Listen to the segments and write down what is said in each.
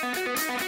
Thank.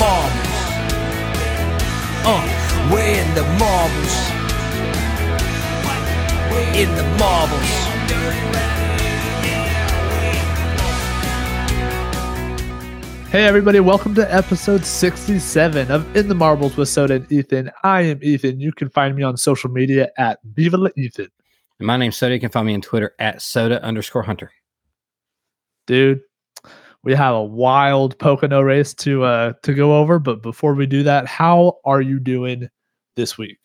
We're in the marbles. Uh, we're in the marbles. In the marbles. Hey, everybody, welcome to episode 67 of In the Marbles with Soda and Ethan. I am Ethan. You can find me on social media at Viva La Ethan. And my name's Soda. You can find me on Twitter at soda underscore hunter. Dude, we have a wild Pocono race to uh to go over, but before we do that, how are you doing this week?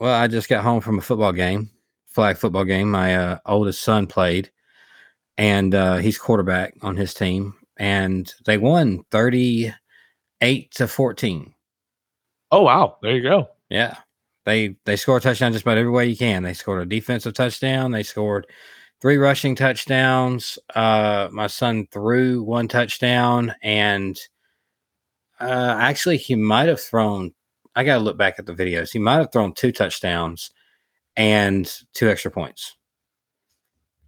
Well, I just got home from a football game, flag football game. My uh, oldest son played, and uh, he's quarterback on his team, and they won 38 to 14. Oh wow, there you go. Yeah. They they score a touchdown just about every way you can. They scored a defensive touchdown. They scored three rushing touchdowns. Uh, my son threw one touchdown, and uh, actually, he might have thrown. I got to look back at the videos. He might have thrown two touchdowns and two extra points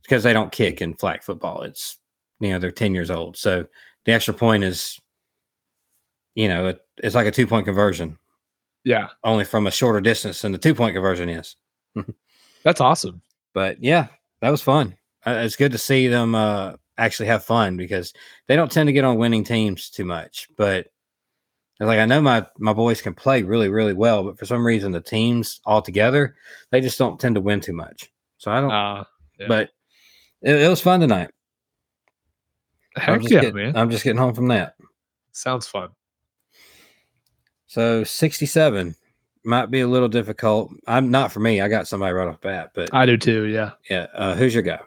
because they don't kick in flag football. It's you know they're ten years old, so the extra point is, you know, it, it's like a two point conversion, Yeah, only from a shorter distance than the two point conversion is. that's awesome. but yeah, that was fun. It's good to see them uh, actually have fun because they don't tend to get on winning teams too much. But it's like I know my my boys can play really really well, but for some reason the teams all together they just don't tend to win too much. So I don't. Uh, yeah. But it, it was fun tonight. Heck yeah, getting, man. I'm just getting home from that. Sounds fun. So 67 might be a little difficult. I'm not for me. I got somebody right off bat, but I do too. Yeah. yeah. Uh, who's your guy?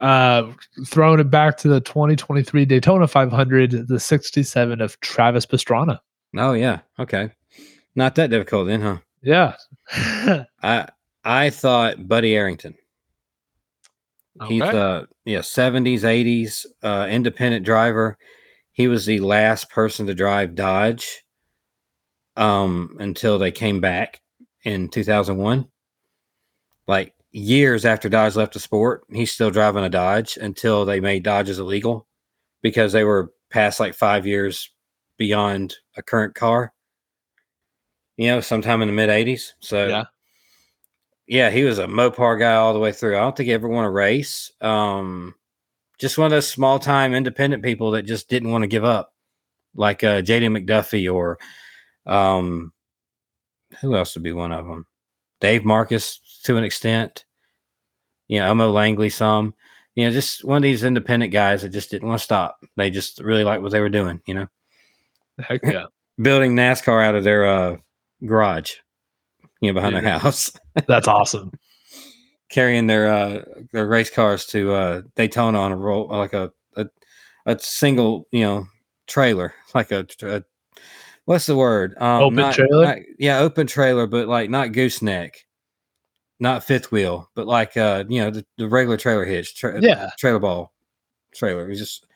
Uh, throwing it back to the 2023 Daytona 500, the 67 of Travis Pastrana. Oh yeah. Okay. Not that difficult then, huh? Yeah. I I thought Buddy Arrington. He's Okay. uh yeah, 70s, 80s, uh independent driver. He was the last person to drive Dodge um until they came back in 2001. Like years after Dodge left the sport, he's still driving a Dodge until they made Dodges illegal because they were past like 5 years beyond a current car. You know, sometime in the mid 80s. So Yeah. yeah, he was a Mopar guy all the way through. I don't think he ever won a race. Um, just one of those small time independent people that just didn't want to give up, like uh, JD McDuffie or um, who else would be one of them? Dave Marcis to an extent. You know, Elmo Langley some. You know, just one of these independent guys that just didn't want to stop. They just really liked what they were doing. You know, Heck yeah. building NASCAR out of their uh, garage. You know, behind their house. That's awesome. carrying their uh their race cars to uh Daytona on a roll like a a, a single you know trailer like a, a what's the word um Open not- trailer? not- yeah open trailer but like not gooseneck not fifth wheel but like uh you know the, the regular trailer hitch tra- Yeah. trailer ball trailer it was just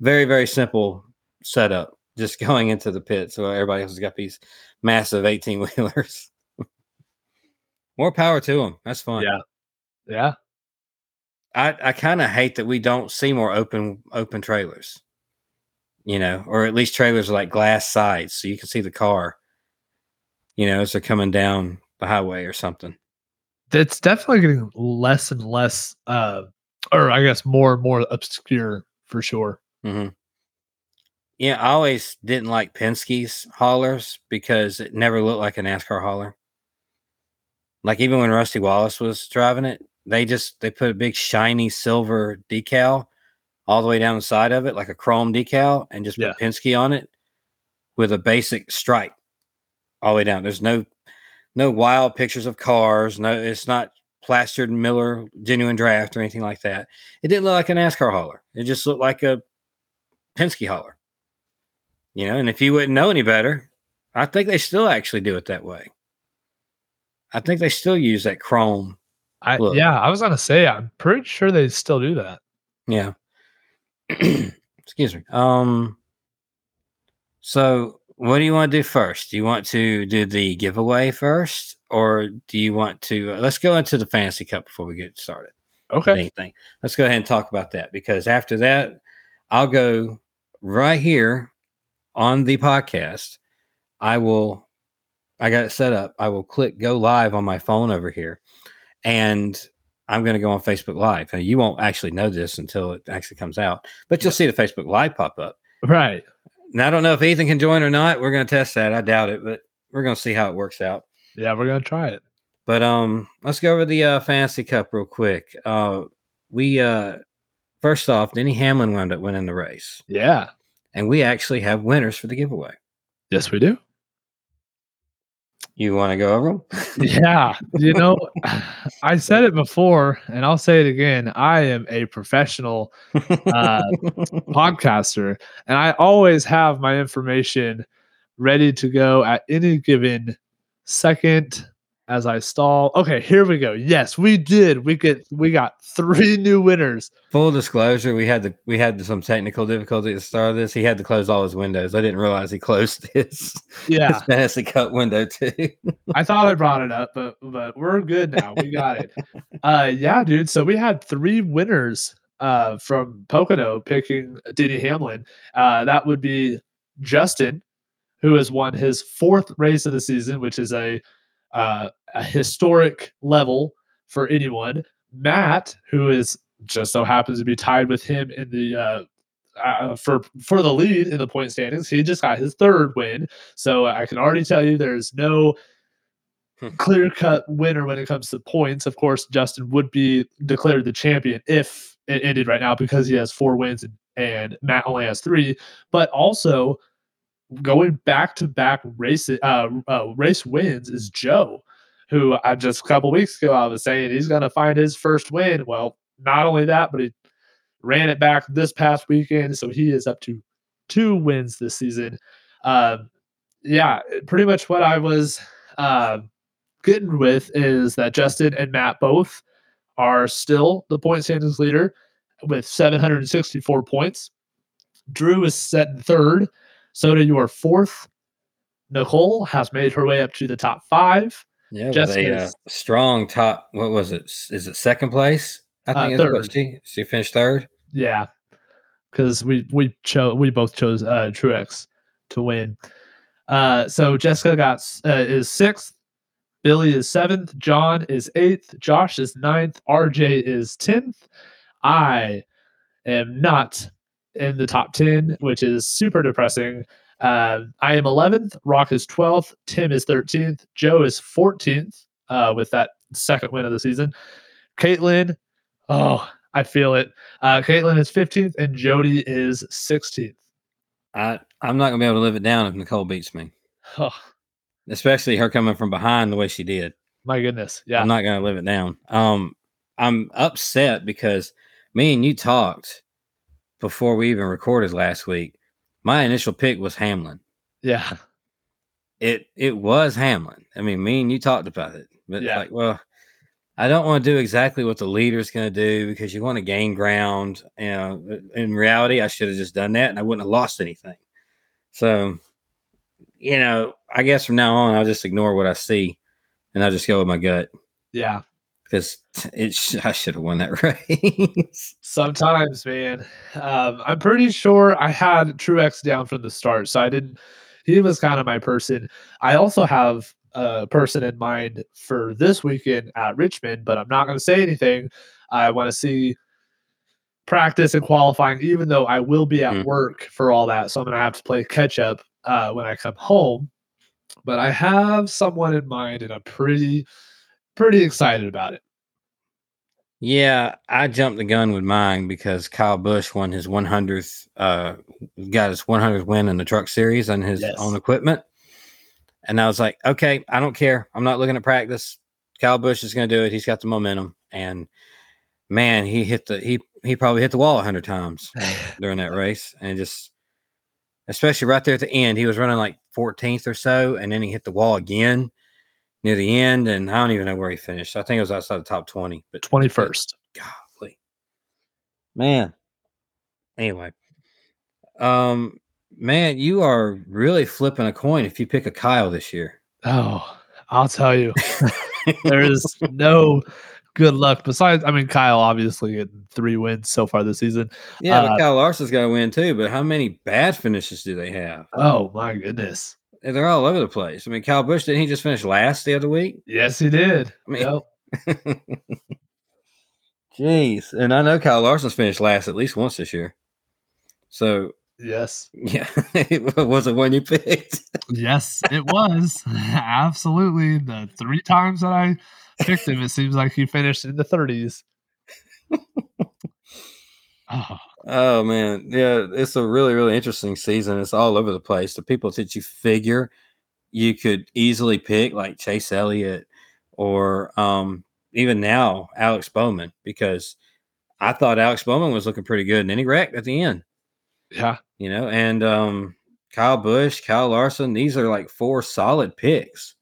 very very simple setup just going into the pit so everybody else has got these massive 18 wheelers more power to them that's fun Yeah. Yeah. I, I kind of hate that we don't see more open open trailers, you know, or at least trailers with, like glass sides so you can see the car, you know, as they're coming down the highway or something. It's definitely getting less and less, uh, or I guess more and more obscure for sure. hmm Yeah, I always didn't like Penske's haulers because it never looked like a NASCAR hauler. Like even when Rusty Wallace was driving it, they just they put a big shiny silver decal all the way down the side of it, like a chrome decal, and just Yeah. put Penske on it with a basic stripe all the way down. There's no no wild pictures of cars. No, it's not plastered Miller genuine draft or anything like that. It didn't look like a NASCAR hauler. It just looked like a Penske hauler. You know, and if you wouldn't know any better, I think they still actually do it that way. I think they still use that chrome. I Look. yeah, I was gonna say I'm pretty sure they still do that. Yeah. Excuse me. Um so what do you want to do first? Do you want to do the giveaway first or do you want to uh, let's go into the fantasy cup before we get started? Okay. Anything. Let's go ahead and talk about that because after that I'll go right here on the podcast. I will I got it set up. I will click go live on my phone over here and I'm going to go on Facebook Live. Now, you won't actually know this until it actually comes out, but you'll see the Facebook Live pop up. Right. Now, I don't know if Ethan can join or not. We're going to test that. I doubt it, but we're going to see how it works out. Yeah, we're gonna try it. But um, let's go over the uh, Fantasy Cup real quick. Uh, we uh, first off, Denny Hamlin wound up winning the race, Yeah. and we actually have winners for the giveaway. Yes, we do. You want to go over them? yeah. You know, I said it before and I'll say it again. I am a professional uh, podcaster and I always have my information ready to go at any given second as I stall. Okay, here we go. Yes, we did. We get we got three new winners. Full disclosure: we had the we had some technical difficulty at the start of this. He had to close all his windows. I didn't realize he closed his, Yeah. his fantasy cup window too. I thought I brought it up, but but we're good now. We got it. Uh yeah, dude. So we had three winners uh from Pocono picking Denny Hamlin. Uh that would be Justin, who has won his fourth race of the season, which is a uh a historic level for anyone. Matt, who is just so happens to be tied with him in the uh uh, for for the lead in the point standings, he just got his third win. So I can already tell you there's no clear cut winner when it comes to points. Of course, Justin would be declared the champion if it ended right now because he has four wins and, and Matt only has three. But also, going back to back race uh, uh, race wins is Joe, who I just a couple weeks ago I was saying he's going to find his first win. Well, not only that, but he ran it back this past weekend, so he is up to two wins this season. Um, yeah, pretty much what I was. Uh, getting with is that Justin and Matt both are still the point standings leader with 764 points. Drew is set in third. Soda, you are fourth. Nicole has made her way up to the top five. Yeah, Jessica a uh, strong top. What was it? Is it second place? I Uh, think it's what third. she she finished third. Yeah, because we we chose we both chose uh, Truex to win. Uh, so Jessica got uh, is sixth. Billy is seventh. John is eighth. Josh is ninth. RJ is tenth. I am not in the top ten, which is super depressing. Uh, I am 11th. Rock is 12th. Tim is 13th. Joe is 14th uh, with that second win of the season. Caitlin, oh, I feel it. Uh, Caitlin is 15th and Jody is 16th. I I'm not gonna be able to live it down if Nicole beats me, Oh, especially her coming from behind the way she did. my goodness. Yeah. I'm not gonna live it down. Um, I'm upset because me and you talked before we even recorded last week. My initial pick was Hamlin. yeah. It it was Hamlin. I mean, me and you talked about it, but Yeah. like, well, I don't want to do exactly what the leader's going to do because you want to gain ground. You know, in reality, I should have just done that and I wouldn't have lost anything. So, you know, I guess from now on, I'll just ignore what I see and I'll just go with my gut Yeah. Because it sh- I should have won that race. Sometimes, man. Um, I'm pretty sure I had Truex down from the start, so I didn't. He was kind of my person. I also have a person in mind for this weekend at Richmond, but I'm not going to say anything. I want to see practice and qualifying, even though I will be at Mhm. work for all that. So I'm going to have to play catch up uh, when I come home. But I have someone in mind, and I'm pretty pretty excited about it. Yeah, I jumped the gun with mine because Kyle Busch won his 100th, uh, got his 100th win in the Truck Series on his Yes. own equipment, and I was like, okay, I don't care. I'm not looking at practice. Kyle Busch is going to do it. He's got the momentum, and man, he hit the he he probably hit the wall a hundred times during that race, and just especially right there at the end, he was running like 14th or so, and then he hit the wall again near the end, and I don't even know where he finished. I think it was outside the top 20, but 21st. golly, man. Anyway, um, man, you are really flipping a coin if you pick a Kyle this year. Oh, I'll tell you, there is no good luck. Besides, I mean, Kyle obviously getting three wins so far this season. Yeah, Uh, but Kyle Larson's got to win too. But how many bad finishes do they have? Oh my goodness. They're all over the place. I mean, Kyle Busch didn't he just finish last the other week? Yes, he did. I mean- Yep. Jeez, and I know Kyle Larson's finished last at least once this year. So Yes. yeah, it was the one you picked. Yes, it was. Absolutely. The three times that I picked him, it seems like he finished in the 30s. oh, Oh man, yeah, it's a really really interesting season. It's all over the place. The people that you figure you could easily pick, like Chase Elliott, or um, even now Alex Bowman, because I thought Alex Bowman was looking pretty good, and then he wrecked at the end. yeah. You know, and um, Kyle Busch, Kyle Larson, these are like four solid picks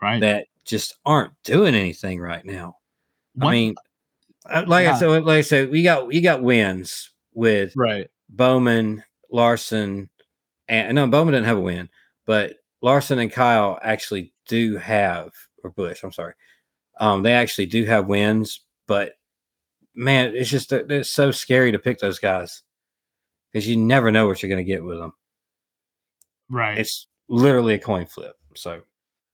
Right. that just aren't doing anything right now. I mean, uh, like I said, like I said, we got you got wins with right. Bowman, Larson, and no, Bowman didn't have a win, but Larson and Kyle actually do have, or Busch, I'm sorry, um, they actually do have wins, but man, it's just it's so scary to pick those guys because you never know what you're going to get with them. Right. It's literally a coin flip. So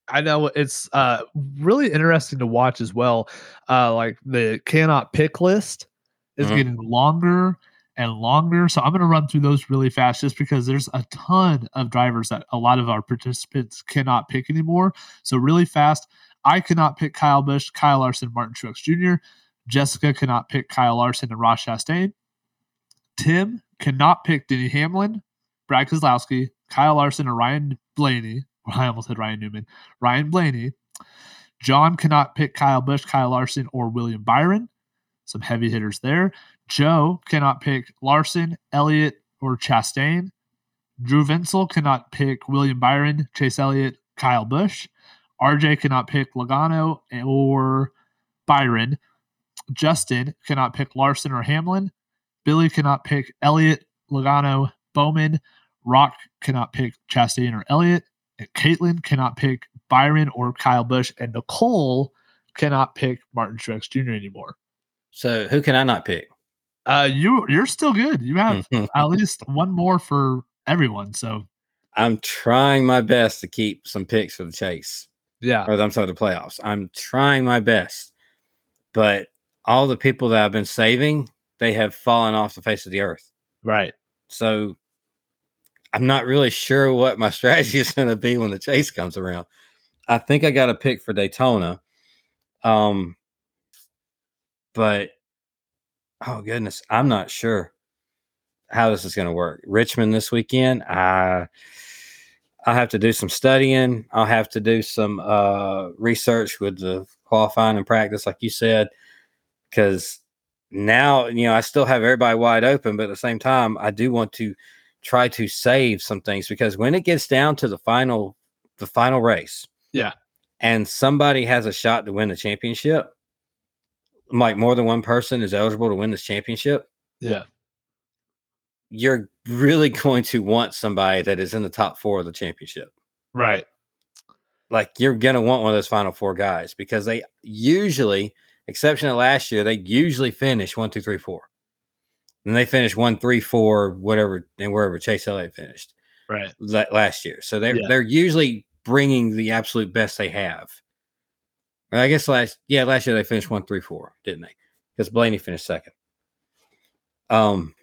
I know it's uh really interesting to watch as well. Uh like the cannot pick list is Mhm. getting longer and longer. So I'm gonna run through those really fast just because there's a ton of drivers that a lot of our participants cannot pick anymore. So really fast, I cannot pick Kyle Busch, Kyle Larson, Martin Truex Jr. Jessica cannot pick Kyle Larson and Ross Chastain. Tim cannot pick Denny Hamlin, Brad Keselowski, Kyle Larson, or Ryan Blaney. I almost said Ryan Newman. Ryan Blaney. John cannot pick Kyle Busch, Kyle Larson, or William Byron. Some heavy hitters there. Joe cannot pick Larson, Elliott, or Chastain. Drew Vinsel cannot pick William Byron, Chase Elliott, Kyle Busch. RJ cannot pick Logano or Byron. Justin cannot pick Larson or Hamlin. Billy cannot pick Elliott, Logano, Bowman. Rock cannot pick Chastain or Elliott. And Caitlin cannot pick Byron or Kyle Busch. And Nicole cannot pick Martin Truex Jr. anymore. so who can I not pick? Uh, you you're still good. You have at least one more for everyone. So I'm trying my best to keep some picks for the chase. yeah, or I'm sorry, the playoffs. I'm trying my best, but all the people that I've been saving, they have fallen off the face of the earth. right. So I'm not really sure what my strategy is going to be when the chase comes around. I think I got a pick for Daytona. Um, but oh goodness, I'm not sure how this is going to work. Richmond this weekend, I I'll have to do some studying. I'll have to do some uh, research with the qualifying and practice, like you said, because now you know I still have everybody wide open, but at the same time, I do want to try to save some things because when it gets down to the final the final race, Yeah. and somebody has a shot to win the championship, like more than one person is eligible to win this championship, Yeah. you're really going to want somebody that is in the top four of the championship. Right. Like you're gonna want one of those final four guys because they usually, exception of last year, they usually finish one, two, three, four. And they finish one, three, four, whatever, and wherever Chase Elliott finished Right. last year. So they're Yeah. they're usually bringing the absolute best they have. Or I guess last yeah last year they finished one, three, four, didn't they? Because Blaney finished second. Um,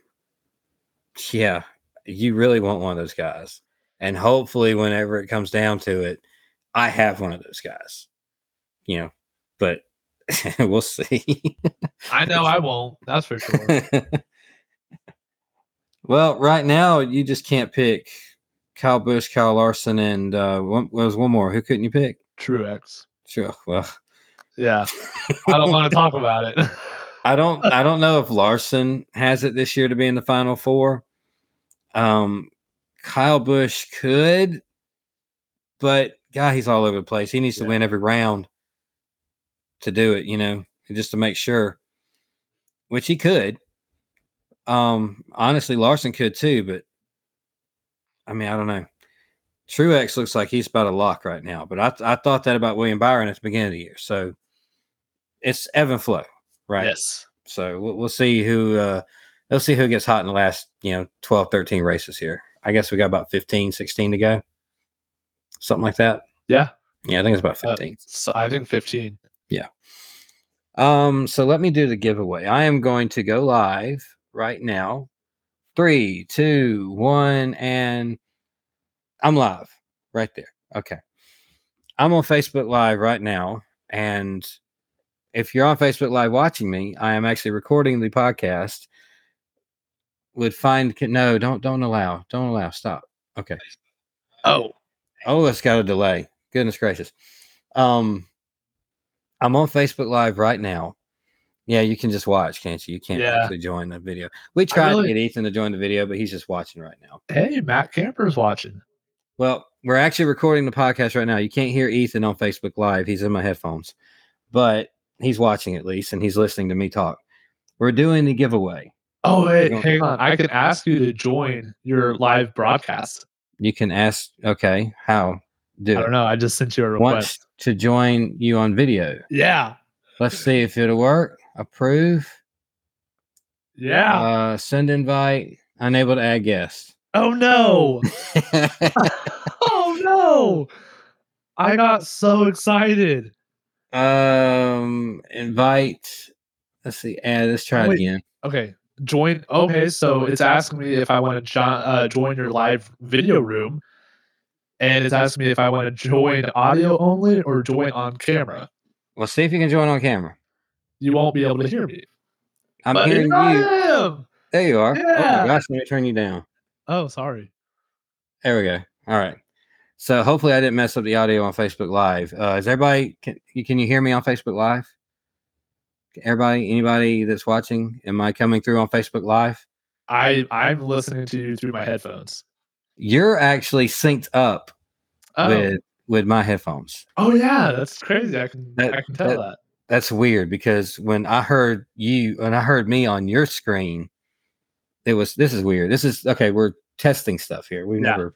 yeah, you really want one of those guys, and hopefully, whenever it comes down to it, I have one of those guys. You know, but we'll see. I know I won't. That's for sure. well, right now you just can't pick Kyle Busch, Kyle Larson, and uh, one, well, was one more. Who couldn't you pick? Truex. Sure. Well, Yeah. I don't want to talk about it. I don't. I don't know if Larson has it this year to be in the final four. Um, Kyle Busch could, but God, he's all over the place. He needs to win every round to do it. You know, just to make sure, which he could. Um, honestly, Larson could too, but I mean, I don't know. Truex looks like he's about a lock right now, but I I thought that about William Byron at the beginning of the year. So it's Evan Flow, right? Yes. So we'll, we'll see who uh we'll see who gets hot in the last, you know, 12, 13 races here. I guess we got about 15, 16 to go. Something like that. Yeah. Yeah, I think it's about Uh, 15. so I think 15. Yeah. Um, so let me do the giveaway. I am going to go live right now. Three, two, one, and I'm live right there. Okay. I'm on Facebook Live right now. And if you're on Facebook Live watching me, I am actually recording the podcast. Would find no, don't don't allow. Don't allow. Stop. Okay. Oh. Oh, it's got a delay. Goodness gracious. Um, I'm on Facebook Live right now. Yeah, you can just watch, can't you? You can't Yeah. actually join the video. We tried really- to get Ethan to join the video, but he's just watching right now. Hey, Matt Camper's watching. Well, we're actually recording the podcast right now. You can't hear Ethan on Facebook Live. He's in my headphones, but he's watching at least and he's listening to me talk. We're doing the giveaway. Oh, wait, Go- hang on. I can ask you to join your live broadcast. You can ask, okay, how? Do I don't know. I just sent you a Wants request. to join you on video. Yeah. Let's see if it'll work. Approve. Yeah. Uh, send invite. Unable to add guest. Oh, no. oh, no. I got so excited. um, invite. Let's see. Add. Let's try it again. Okay. Join. Okay. So it's asking me if I want to jo- uh, join your live video room. And it's asking me if I want to join audio only or join on camera. Well, see if you can join on camera. You won't be able to hear me. I'm But hearing here I you. am. There you are. Oh my gosh, let me turn you down. Oh, sorry. There we go. All right. So hopefully I didn't mess up the audio on Facebook Live. Uh, is everybody can you can you hear me on Facebook Live? Everybody, anybody that's watching, am I coming through on Facebook Live? I I'm listening to you through my headphones. You're actually synced up Oh, with with my headphones. oh yeah, that's crazy. I can That- I can tell that- that. That's weird because when I heard you and I heard me on your screen, it was this is weird. This is okay. We're testing stuff here. We've Yeah. never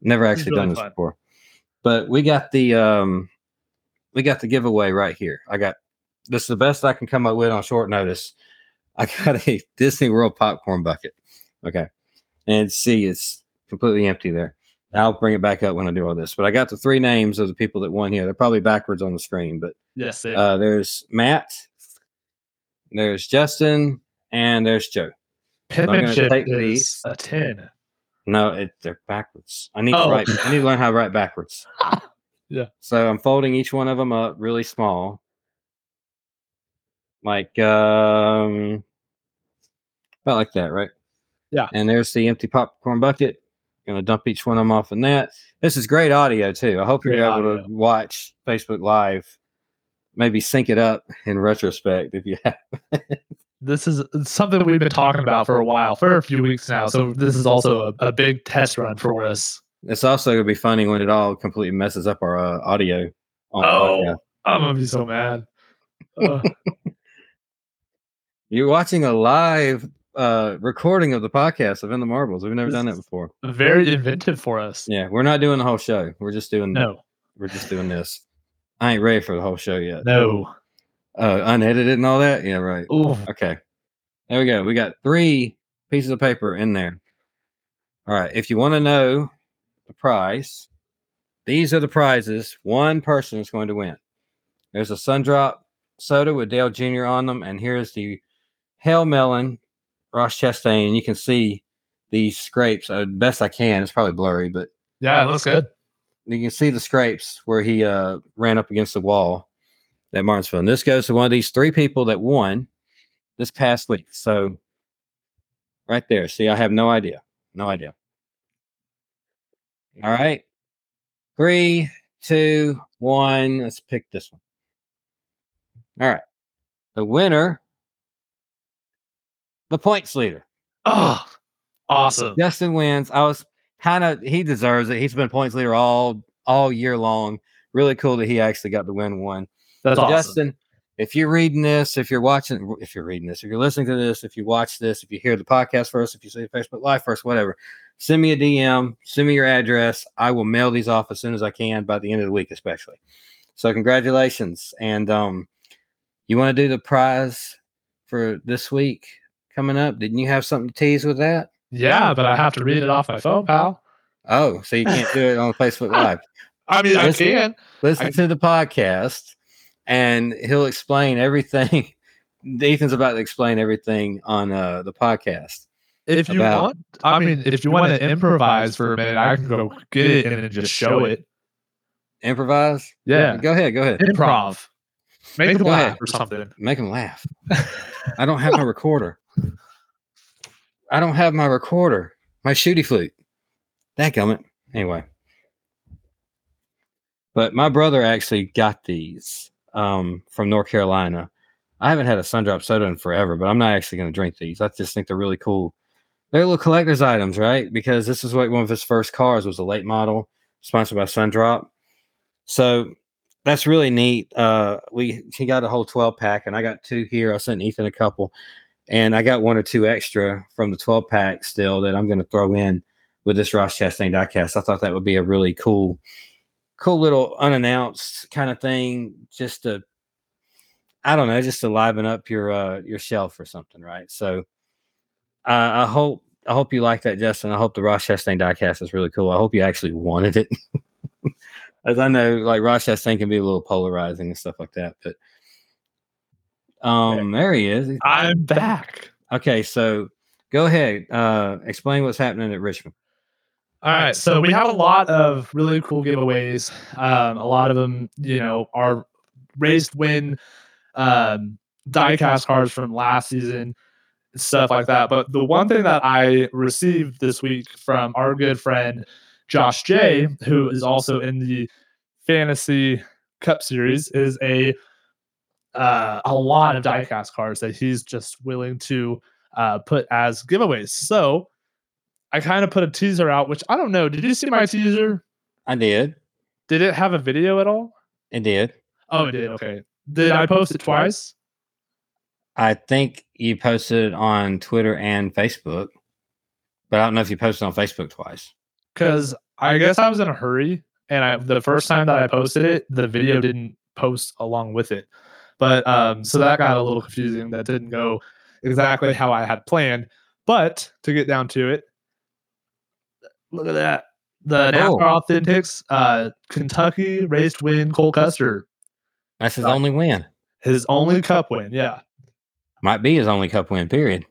never This actually done really this fun. before. But we got the um we got the giveaway right here. I got this is the best I can come up with on short notice. I got a Disney World popcorn bucket. Okay. And see it's completely empty there. I'll bring it back up when I do all this. But I got the three names of the people that won here. They're probably backwards on the screen, but Yes, uh, there's Matt, there's Justin, and there's Joe. I'm gonna take is these. a ten. No, it, they're backwards. I need Oh. to write. I need to learn how to write backwards. Yeah. So I'm folding each one of them up really small, like um, about like that, right? Yeah. And there's the empty popcorn bucket. Gonna dump each one of them off in that. This is great audio too. I hope Great you're able audio. to watch Facebook Live. Maybe sync it up in retrospect if you have. This is something we've been talking about for a while, for a few weeks now. So this is also a, a big test run for us. It's also gonna be funny when it all completely messes up our uh, audio. on Oh. podcast. I'm gonna be so mad. Uh, You're watching a live uh, recording of the podcast of In the Marbles. We've never This done that before. very inventive for us. Yeah, we're not doing the whole show. We're just doing No, we're just doing this. I ain't ready for the whole show yet. no. Uh, unedited and all that. Yeah, right. Ooh, Okay. There we go. We got three pieces of paper in there. All right. If you want to know the prize, these are the prizes. One person is going to win. There's a Sundrop soda with Dale Jr. on them, and here's the Hail Melon Ross Chastain. You can see these scrapes. Uh, best I can. It's probably blurry, but yeah, it looks good. you can see the scrapes where he uh, ran up against the wall. At Martinsville. And this goes to one of these three people that won this past week. So right there. See, I have no idea. No idea. All right. Three, two, one. Let's pick this one. All right. The winner, the points leader. Oh, awesome. Justin wins. I was kind of he deserves it. He's been points leader all all year long. Really cool that he actually got the win one. That's awesome. Justin, if you're reading this, if you're watching, if you're reading this, if you're listening to this, if you watch this, if you hear the podcast first, if you see Facebook Live first, whatever, send me a DM, send me your address. I will mail these off as soon as I can by the end of the week, especially. So congratulations. And um, you want to do the prize for this week coming up? Didn't you have something to tease with that? Yeah, but I have to read it off my phone, pal. Oh, so you can't do it on Facebook Live. I mean, I can. listen I- to the podcast and he'll explain everything. Ethan's about to explain everything on uh the podcast If you about- want, I mean, if you want to improvise for a minute, I can go get it and then just show it. improvise? Yeah, go ahead go ahead. Improv. Make them Go laugh or something. make him laugh. I don't have my recorder. I don't have my recorder. My shooty flute. That gummit anyway. But my brother actually got these um from north carolina. I haven't had a sun drop soda in forever but i'm not actually going to drink these. I just think they're really cool. They're little collector's items right? Because this is what one of his first cars was a late model sponsored by sundrop. So that's really neat. Uh we he got a whole 12 pack and i got two here. I sent ethan a couple and i got one or two extra from the 12 pack still that i'm going to throw in with this ross chastain diecast. I thought that would be a really cool cool little unannounced kind of thing just to i don't know just to liven up your uh your shelf or something right? So uh, i hope i hope you like that justin. I hope the ross chastain diecast is really cool. I hope you actually wanted it. As i know like ross chastain can be a little polarizing and stuff like that but um there he is. I'm back. okay so go ahead uh explain what's happening at richmond All right, so we have a lot of really cool giveaways. Um, a lot of them, you know, are raised win um, diecast cards from last season, stuff like that. But the one thing that I received this week from our good friend Josh J, who is also in the Fantasy Cup Series, is a uh, a lot of diecast cards that he's just willing to uh, put as giveaways. So I kind of put a teaser out, which I don't know. Did you see my teaser? i did Did it have a video at all? it did Oh, it did. Okay. Did I post it twice? I think you posted it on Twitter and Facebook, but I don't know if you posted on Facebook twice. Because I guess I was in a hurry, and I the first time that I posted it, the video didn't post along with it. But um, so that got a little confusing. That didn't go exactly how I had planned. But to get down to it, look at that. The Oh. NASCAR Authentics, uh, Kentucky raced win Cole Custer, That's his Right. only win. his only cup win. Yeah. Might be his only cup win, period.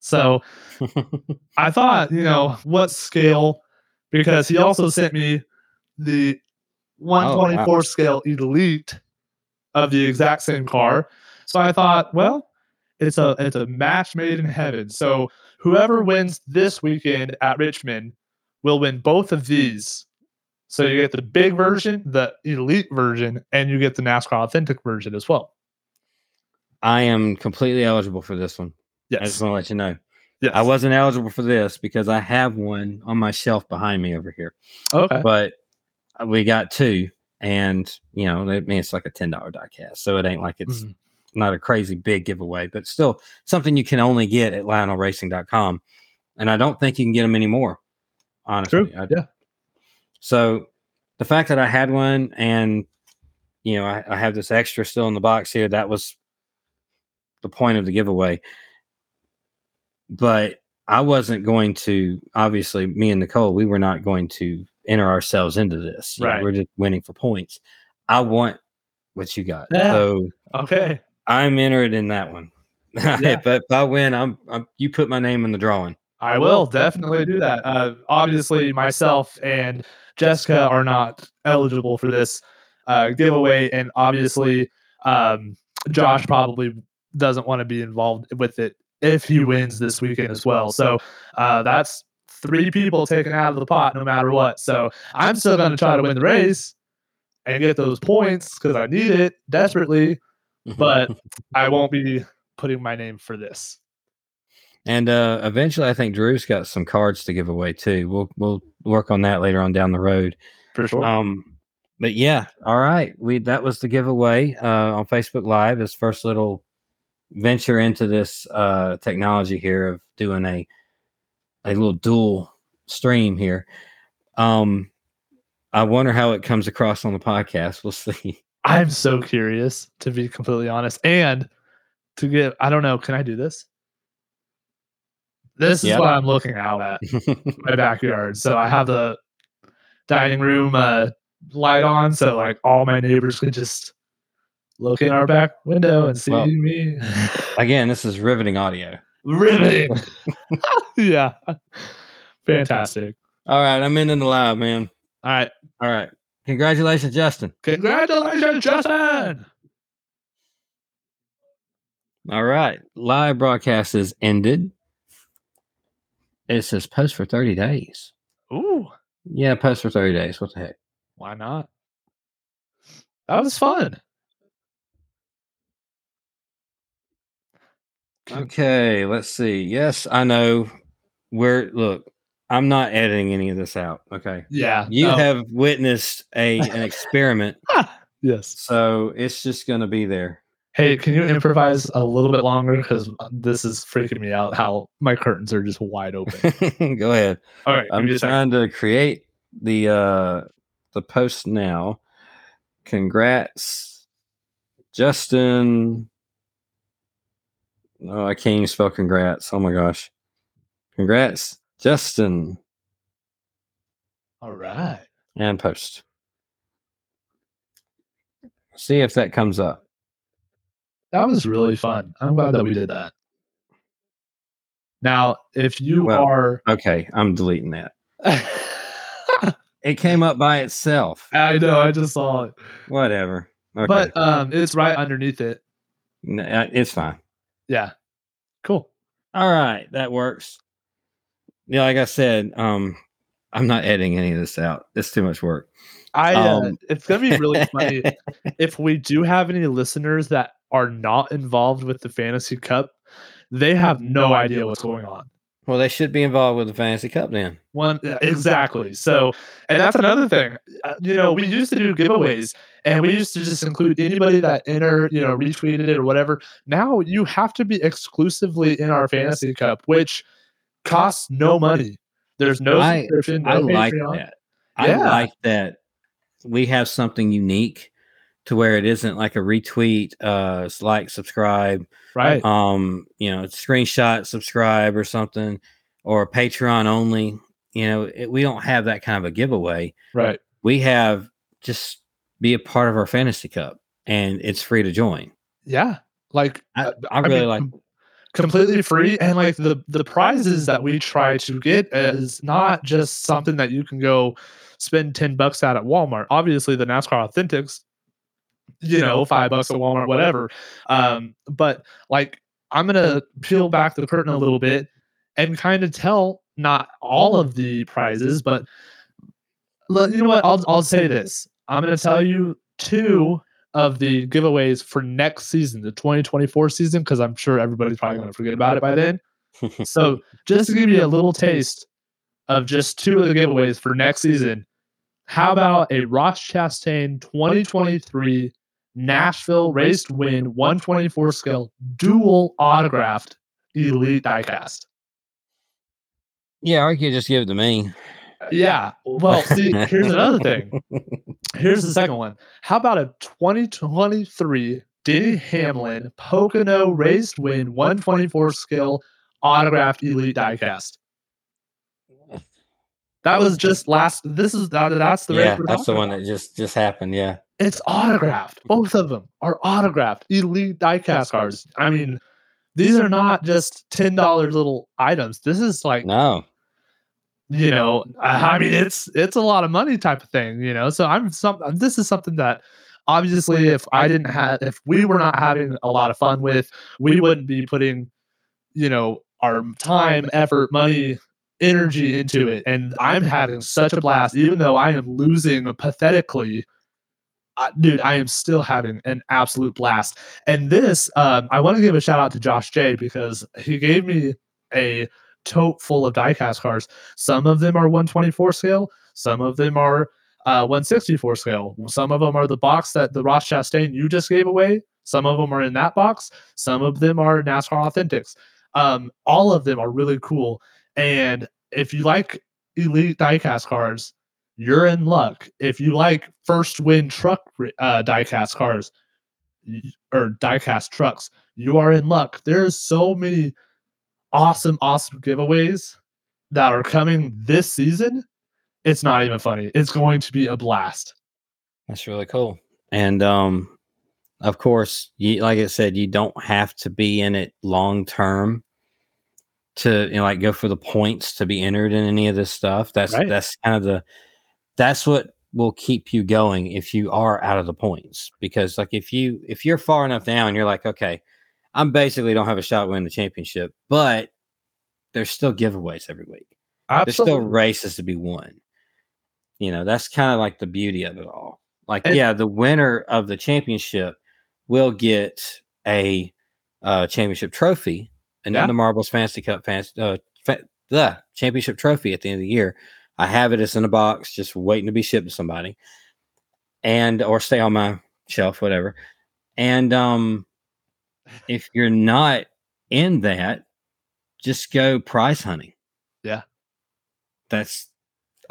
So I thought, you know, what scale? Because he also sent me the 124 scale elite of the exact same car. So I thought, well, it's a it's a match made in heaven. So whoever wins this weekend at Richmond will win both of these. So you get the big version, the elite version, and you get the NASCAR authentic version as well. I am completely eligible for this one. I just want to let you know. yes. I wasn't eligible for this because I have one on my shelf behind me over here, okay. but we got two, and you know, I mean, it's like a ten dollar die cast, so it ain't like it's Mhm. not a crazy big giveaway, but still something you can only get at LionelRacing.com, and I don't think you can get them anymore. Honestly. I- Yeah. So the fact that I had one and you know I, I have this extra still in the box here, that was the point of the giveaway. But I wasn't going to obviously me and Nicole, we were not going to enter ourselves into this. You know, Right. we're just winning for points. I want what you got. Yeah. So Okay. I'm entered in that one. Yeah. but if I win, I'm, I'm you put my name in the drawing. I will definitely do that. Uh, obviously, myself and Jessica are not eligible for this uh, giveaway, and obviously, Um, Josh probably doesn't want to be involved with it if he wins this weekend as well. So uh, that's three people taken out of the pot no matter what. So I'm still going to try to win the race and get those points because I need it desperately, but I won't be putting my name for this. And uh, eventually, I think Drew's got some cards to give away too. We'll we'll work on that later on down the road. For sure. Um, but yeah, all right. We that was the giveaway uh, on Facebook Live. His first little venture into this uh, technology here of doing a a little dual stream here. Um, I wonder how it comes across on the podcast. We'll see. I'm so curious to be completely honest. And to get, I don't know, can I do this? This is what I'm looking out at my backyard. So I have the dining room uh, light on, so like all my neighbors could just look in our back window and see Well- me. Again, this is riveting audio. Riveting. yeah. Fantastic. All right, I'm in the live, man. All right. All right, congratulations, Justin. Congratulations, Justin. All right, live broadcast is ended. It says post for 30 days. Ooh, Yeah, post for 30 days. What the heck? why not? That was fun. Okay, let's see. Yes, I know. Where look, I'm not editing any of this out. Okay. Yeah. You no. have witnessed a an experiment, yes. so it's just gonna be there. Hey, can you improvise a little bit longer? Because this is freaking me out how my curtains are just wide open. Go ahead. All right. I'm give me a second. trying to create the uh the post now. Congrats, Justin. Oh, I can't even spell congrats. Oh my gosh. Congrats, Justin. All right. And post. See if that comes up. That was really fun. I'm glad that we did that. Now, if you Well, are. Okay, I'm deleting that. It came up by itself. I know, I just saw it. Whatever. Okay. But um, it's right underneath it. N- uh, it's fine. Yeah. Cool. All right, that works. Yeah, like I said, um, I'm not editing any of this out. It's too much work. I uh, Um, it's gonna be really funny if we do have any listeners that are not involved with the fantasy cup, they have no idea what's going on. Well, they should be involved with the fantasy cup then. One exactly. So, and that's another thing. Uh, you know, we used to do giveaways, and we used to just include anybody that enter, you know, retweeted it or whatever. Now you have to be exclusively in our fantasy cup, which costs no money. There's no I- subscription. No I like Patreon. that. I like that we have something unique to where it isn't like a retweet, uh, like, subscribe, right? um, you know, screenshot, subscribe, or something, or Patreon only. You know, it, we don't have that kind of a giveaway. right. We have just be a part of our fantasy cup, and it's free to join. Yeah. Like I, uh, I really mean, like. completely free and like the the prizes that we try to get is not just something that you can go spend 10 bucks at at Walmart. Obviously the NASCAR Authentics you know, 5 bucks at Walmart whatever. Um but like I'm going to peel back the curtain a little bit and kind of tell not all of the prizes but you know what I'll I'll say this. I'm going to tell you two of the giveaways for next season, the 2024 season, because I'm sure everybody's probably to forget about it by then. So, just to give you a little taste of just two of the giveaways for next season, how about a Ross Chastain 2023 Nashville Race to Win 124 scale dual autographed Elite diecast? yeah, or you could just give it to me. Yeah. Well, see, here's another thing. Here's the second one. How about a 2023 Denny Hamlin Pocono Race Win 124 scale autographed Elite diecast? That was just last. This is that, that's the yeah, that's the one that just just happened. Yeah. It's autographed. Both of them are autographed Elite diecast cards. I mean, these are not just ten dollar little items. This is like No. you know i I mean it's it's a lot of money type of thing you know so i'm some this is something that obviously if I didn't have if we were not having a lot of fun with, we wouldn't be putting, you know, our time, effort, money, energy into it. And I'm having such a blast, even though I am losing pathetically. Dude, I am still having an absolute blast. And this, um, I want to give a shout out to Josh J because he gave me a tote full of diecast cars. Some of them are 124 scale, some of them are uh, 164 scale. Some of them are the box that the Ross Chastain you just gave away. Some of them are in that box. Some of them are NASCAR Authentics. Um, all of them are really cool. And if you like elite diecast cars, you're in luck. If you like first win truck uh, diecast cars or diecast trucks, you are in luck. There's so many awesome, awesome giveaways that are coming this season. It's not even funny. It's going to be a blast. That's really cool. And um, of course, you, like I said, you don't have to be in it long term to you know like go for the points to be entered in any of this stuff. That's Right. that's kind of the that's what will keep you going if you are out of the points. Because like if you if you're far enough down, you're like, okay, I'm basically don't have a shot winning the championship, but there's still giveaways every week. There's still races to be won. You know, that's kind of like the beauty of it all. Like, And- yeah, the winner of the championship will get a uh, championship trophy and Yeah. then the Marbles Fantasy Cup fans, uh, fa- the championship trophy at the end of the year. I have it. It's in a box, just waiting to be shipped to somebody, and or stay on my shelf, whatever. And um, if you're not in that, just go prize hunting. Yeah. That's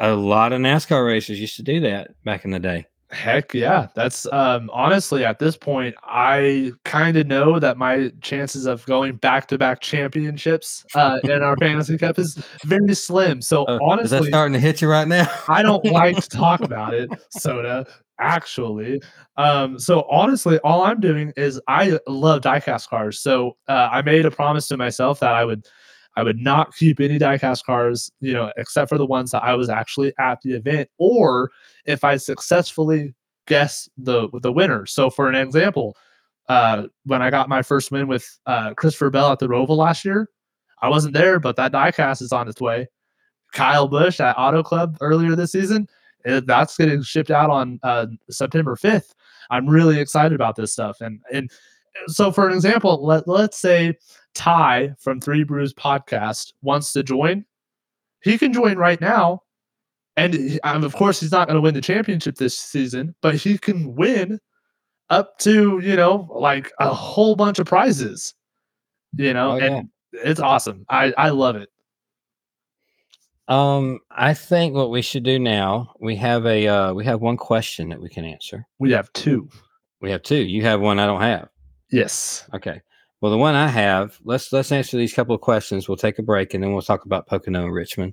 a lot of NASCAR racers used to do that back in the day. Heck yeah. That's um honestly at this point I kind of know that my chances of going back to back championships uh in our fantasy cup is very slim. So Uh, is that honestly starting to hit you right now? I don't like to talk about it, soda, actually. Um, so honestly, all I'm doing is I love diecast cars. So uh, I made a promise to myself that I would I would not keep any diecast cars, you know, except for the ones that I was actually at the event, or if I successfully guess the the winner. So for an example, uh, when I got my first win with uh, Christopher Bell at the Roval last year, I wasn't there, but that diecast is on its way. Kyle Busch at Auto Club earlier this season. uh, That's getting shipped out on uh, September 5th. I'm really excited about this stuff. And and so, for an example, let, let's say Ty from Three Brews Podcast wants to join. He can join right now. And um, of course, he's not going to win the championship this season, but he can win up to, you know, like a whole bunch of prizes, you know, Oh, yeah. and it's awesome. I, I love it. Um, I think what we should do now, we have a uh, we have one question that we can answer. We have two. We have two. You have one I don't have. Yes. Okay. Well, the one I have, let's let's answer these couple of questions. We'll take a break and then we'll talk about Pocono and Richmond,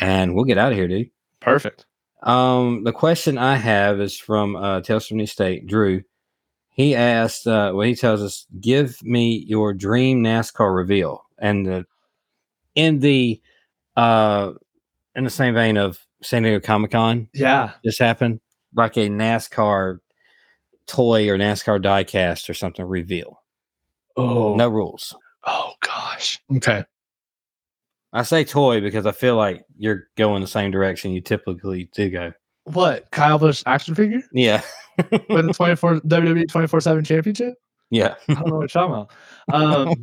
and we'll get out of here, dude. Perfect. Um, the question I have is from uh, Tales from the State, Drew. He asked, uh, well, he tells us, give me your dream NASCAR reveal, and the, in the uh, in the same vein of San Diego Comic Con Yeah. just happened, like a NASCAR toy or NASCAR diecast or something reveal. Oh. No rules. Oh gosh. Okay. I say toy because I feel like you're going the same direction you typically do go. What? Kyle Busch action figure Yeah. with the 24 WWE 24 7 championship? yeah. I don't know what you're talking about.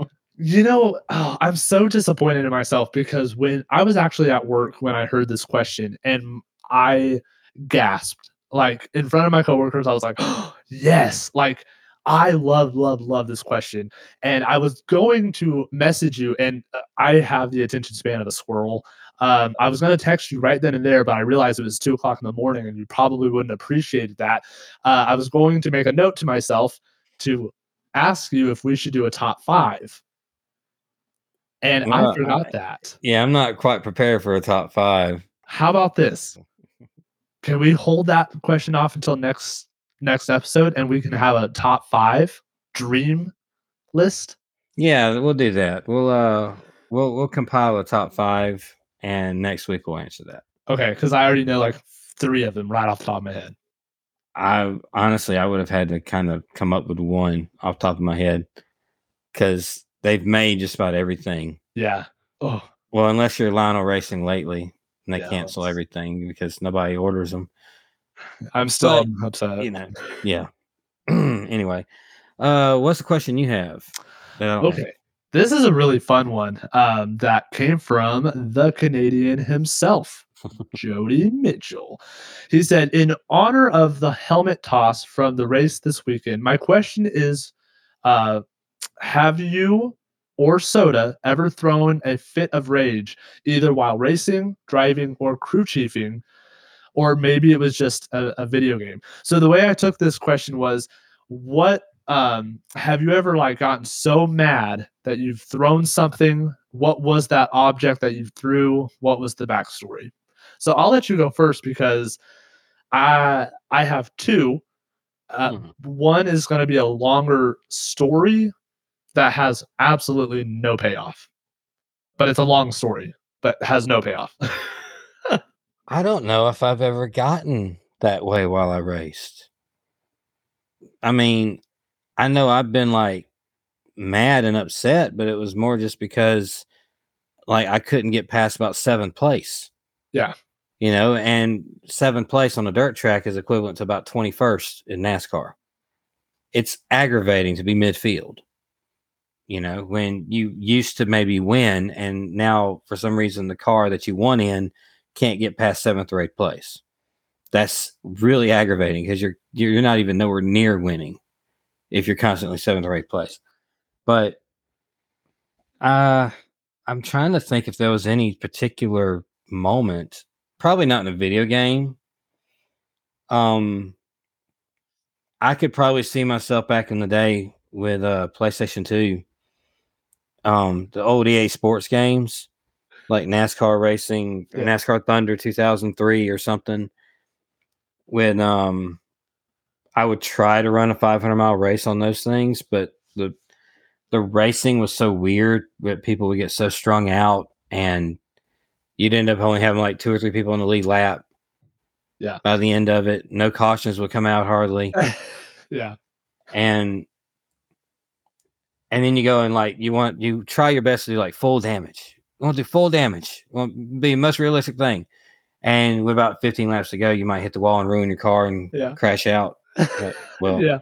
Um, you know, oh, I'm so disappointed in myself because when I was actually at work when I heard this question and I gasped like in front of my coworkers, I was like, oh, yes, like I love, love, love this question. And I was going to message you, and uh, I have the attention span of a squirrel. Um, I was going to text you right then and there, but I realized it was two o'clock in the morning and you probably wouldn't appreciate that. Uh, I was going to make a note to myself to ask you if we should do a top five. And Well, I forgot that. Yeah, I'm not quite prepared for a top five. How about this? Can we hold that question off until next next episode and we can have a top five dream list? Yeah, we'll do that. We'll uh we'll we'll compile a top five and next week we'll answer that. Okay, because I already know like three of them right off the top of my head. I honestly, I would have had to kind of come up with one off the top of my head because they've made just about everything. Yeah. Oh, Well, unless you're Lionel Racing lately and they Yeah, cancel everything because nobody orders them. I'm still But, upset. You know, yeah. anyway, uh, what's the question you have? that I have? Okay. This is a really fun one um, that came from the Canadian himself, Jody Mitchell. He said, In honor of the helmet toss from the race this weekend, my question is uh, Have you or Soda ever thrown a fit of rage, either while racing, driving, or crew chiefing? Or maybe it was just a, a video game. So the way I took this question was, what um have you ever like gotten so mad that you've thrown something? What was that object that you threw? What was the backstory? So i'll let you go first because i i have two. Uh, Mhm. one is going to be a longer story that has absolutely no payoff but it's a long story but has no payoff I don't know if I've ever gotten that way while I raced. I mean, I know I've been like mad and upset, but it was more just because like I couldn't get past about seventh place. Yeah. You know, and seventh place on a dirt track is equivalent to about 21st in NASCAR. It's aggravating to be midfield. You know, when you used to maybe win, and now for some reason the car that you won in can't get past seventh or eighth place. That's really aggravating because you're you're not even nowhere near winning if you're constantly seventh or eighth place. But uh I'm trying to think if there was any particular moment, probably not in a video game. Um I could probably see myself back in the day with uh PlayStation 2. Um the old EA sports games like NASCAR racing, Yeah. NASCAR Thunder 2003 or something when um I would try to run a 500 mile race on those things, but the the racing was so weird that people would get so strung out and you'd end up only having like two or three people in the lead lap. Yeah. By the end of it, no cautions would come out hardly. yeah and and then you go and like you want you try your best to do like full damage. You want to do full damage. You want to be the most realistic thing. And with about 15 laps to go, you might hit the wall and ruin your car and Yeah. crash out. But, well, yeah.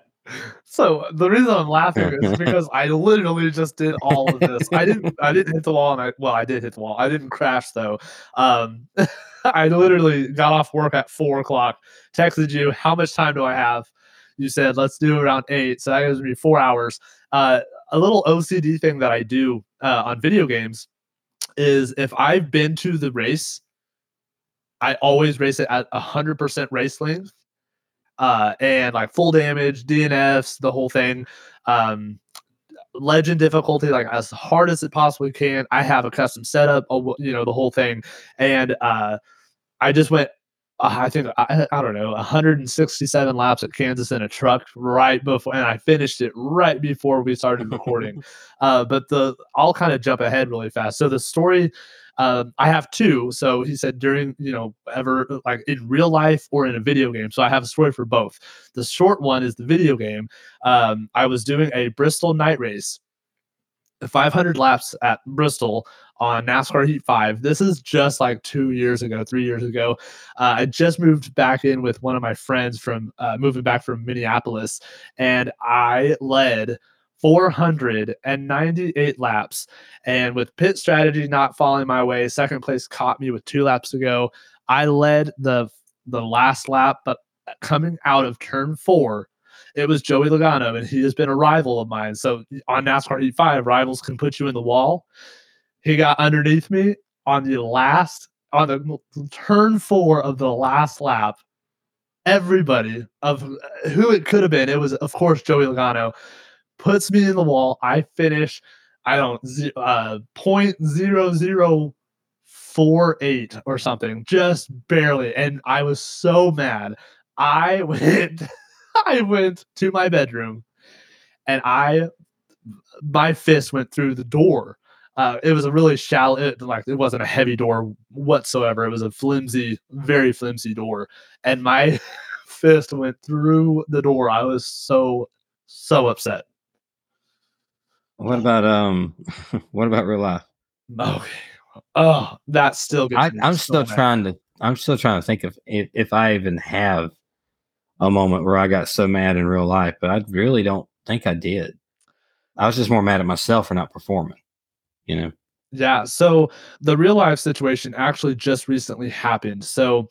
So the reason I'm laughing is because I literally just did all of this. I didn't I didn't hit the wall and I well I did hit the wall. I didn't crash though. Um I literally got off work at four o'clock, texted you, how much time do I have? You said let's do around eight. So that gives me four hours. Uh a little OCD thing that I do uh, on video games is if I've been to the race, I always race it at 100% race length uh, and like full damage, DNFs, the whole thing. Um, legend difficulty, like as hard as it possibly can. I have a custom setup, you know, the whole thing. And uh, I just went, I think, I, I don't know, 167 laps at Kansas in a truck right before, and I finished it right before we started recording. uh, but the, I'll kind of jump ahead really fast. So the story, um, I have two. So he said during, you know, ever like in real life or in a video game. So I have a story for both. The short one is the video game. Um, I was doing a Bristol night race, 500 laps at Bristol on NASCAR Heat 5. This is just like two years ago, three years ago. Uh, I just moved back in with one of my friends from uh, moving back from Minneapolis, and I led 498 laps. And with pit strategy not falling my way, second place caught me with two laps to go. I led the the last lap, but coming out of turn four, it was Joey Logano, and he has been a rival of mine. So on NASCAR Heat 5, rivals can put you in the wall. He got underneath me on the last, on the turn four of the last lap. Everybody of who it could have been, it was, of course, Joey Logano, puts me in the wall. I finish, I don't, uh, point zero zero four eight or something, just barely. And I was so mad. I went I went to my bedroom and I my fist went through the door. Uh, it was a really shallow, it, like it wasn't a heavy door whatsoever. It was a flimsy, very flimsy door, and my fist went through the door. I was so so upset. What about um? What about real life? Okay. Oh, that's still I, so still mad. trying to. I'm still trying to think of if, if I even have a moment where I got so mad in real life, but I really don't think I did. I was just more mad at myself for not performing. You know. Yeah. So the real life situation actually just recently happened. So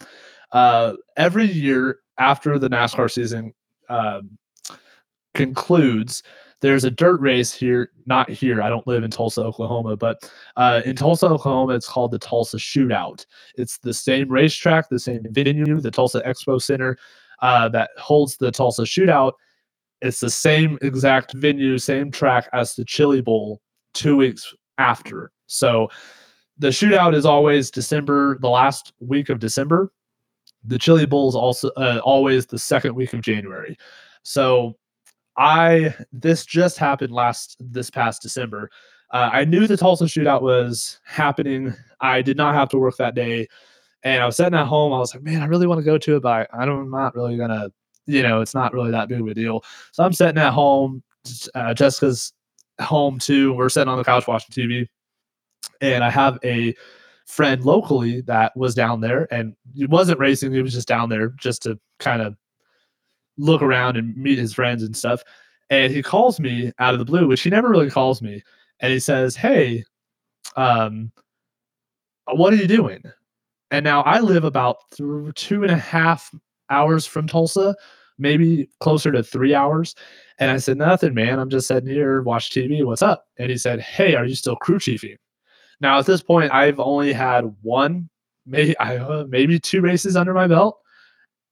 uh, every year after the NASCAR season um, concludes, there's a dirt race here. Not here. I don't live in Tulsa, Oklahoma, but uh, in Tulsa, Oklahoma, it's called the Tulsa Shootout. It's the same racetrack, the same venue, the Tulsa Expo Center uh, that holds the Tulsa Shootout. It's the same exact venue, same track as the Chili Bowl two weeks after. So the shootout is always December, the last week of December. The Chili Bowl is also uh, always the second week of January. So I this just happened last this past December. Uh, I knew the Tulsa shootout was happening. I did not have to work that day, and I was sitting at home. I was like, man, I really want to go to it, but I, I'm not really gonna, you know, it's not really that big of a deal. So I'm sitting at home. Uh, Jessica's home too. We're sitting on the couch watching TV, and I have a friend locally that was down there, and he wasn't racing. He was just down there just to kind of look around and meet his friends and stuff. And he calls me out of the blue, which he never really calls me, and he says, "Hey, um, what are you doing?" And now I live about th- two and a half hours from Tulsa, maybe closer to three hours. And I said, Nothing, man. I'm just sitting here, watch TV. What's up? And he said, Hey, are you still crew chiefing? Now, at this point, I've only had one, maybe, I, uh, maybe two races under my belt.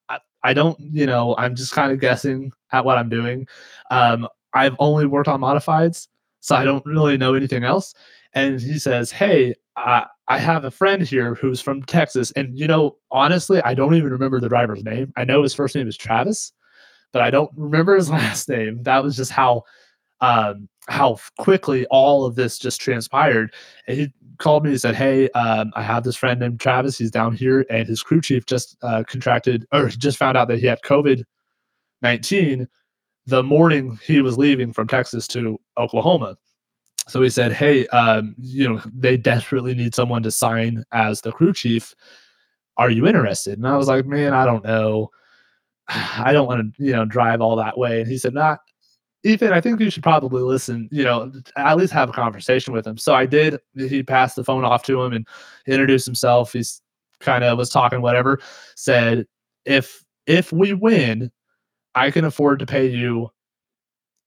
I, I don't, you know, I'm just kind of guessing at what I'm doing. Um, I've only worked on modifieds, so I don't really know anything else. And he says, Hey, uh, I have a friend here who's from Texas. And, you know, honestly, I don't even remember the driver's name. I know his first name is Travis, but I don't remember his last name. That was just how um, how quickly all of this just transpired. And he called me and said, Hey, um, I have this friend named Travis. He's down here, and his crew chief just uh, contracted or just found out that he had COVID 19 the morning he was leaving from Texas to Oklahoma. So he said, Hey, um, you know, they desperately need someone to sign as the crew chief. Are you interested? And I was like, Man, I don't know. I don't want to, you know, drive all that way. And he said, Not, Ethan, I think you should probably listen, you know, at least have a conversation with him. So I did. He passed the phone off to him and introduced himself. He's kind of was talking whatever, said, if if we win, I can afford to pay you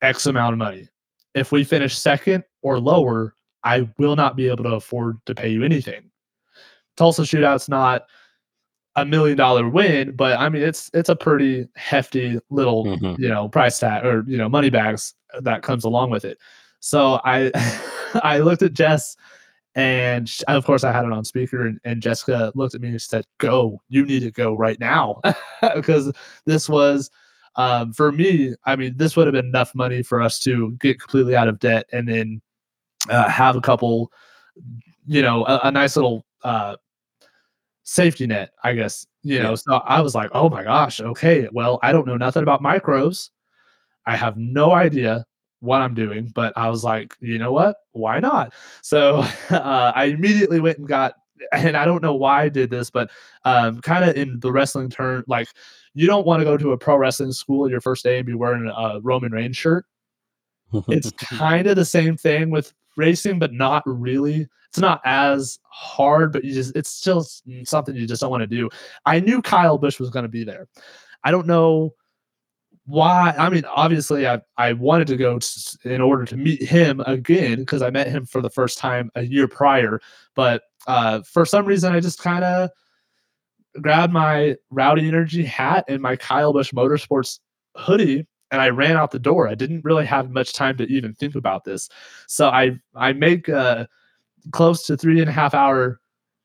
X amount of money. If we finish second or lower, I will not be able to afford to pay you anything. Tulsa shootout's not a million dollar win, but I mean it's it's a pretty hefty little Mhm. you know price tag or you know money bags that comes along with it. So I I looked at Jess and sh- of course I had it on speaker and, and Jessica looked at me and said, "Go, you need to go right now," because this was um, for me. I mean, this would have been enough money for us to get completely out of debt and then uh, have a couple, you know, a, a nice little uh, safety net, I guess. You Yeah. know, so I was like, oh my gosh, okay, well, I don't know nothing about micros. I have no idea what I'm doing, but I was like, you know what? Why not? So uh, I immediately went and got, and I don't know why I did this, but um, kind of in the wrestling term, like you don't want to go to a pro wrestling school your first day and be wearing a Roman Reigns shirt. It's kind of the same thing with racing, but not really. It's not as hard, but you just it's still something you just don't want to do. I knew Kyle Busch was going to be there. I don't know why. I mean, obviously, I I wanted to go s- in order to meet him again because I met him for the first time a year prior. But uh, for some reason, I just kind of grabbed my Rowdy Energy hat and my Kyle Busch Motorsports hoodie and I ran out the door. I didn't really have much time to even think about this. So I I make a close to three and a half hour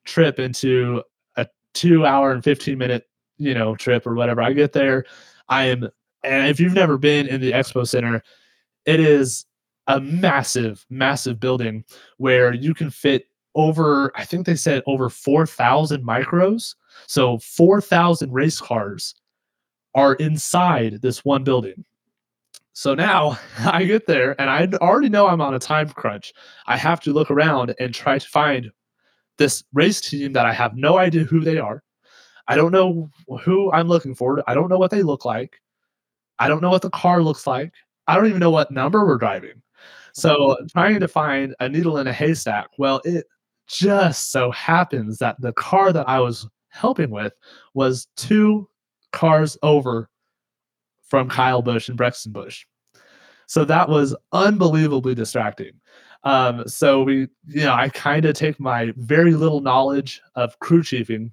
trip into a two hour and 15 minute, you know, trip or whatever. I get there. I am and if you've never been in the expo center, it is a massive, massive building where you can fit over, I think they said over 4,000 micros. So 4,000 race cars are inside this one building. So now I get there and I already know I'm on a time crunch. I have to look around and try to find this race team that I have no idea who they are. I don't know who I'm looking for. I don't know what they look like. I don't know what the car looks like. I don't even know what number we're driving. So trying to find a needle in a haystack. Well, it just so happens that the car that I was helping with was two cars over from Kyle Busch and Brexton Busch. So that was unbelievably distracting. Um, so we, you know, I kind of take my very little knowledge of crew chiefing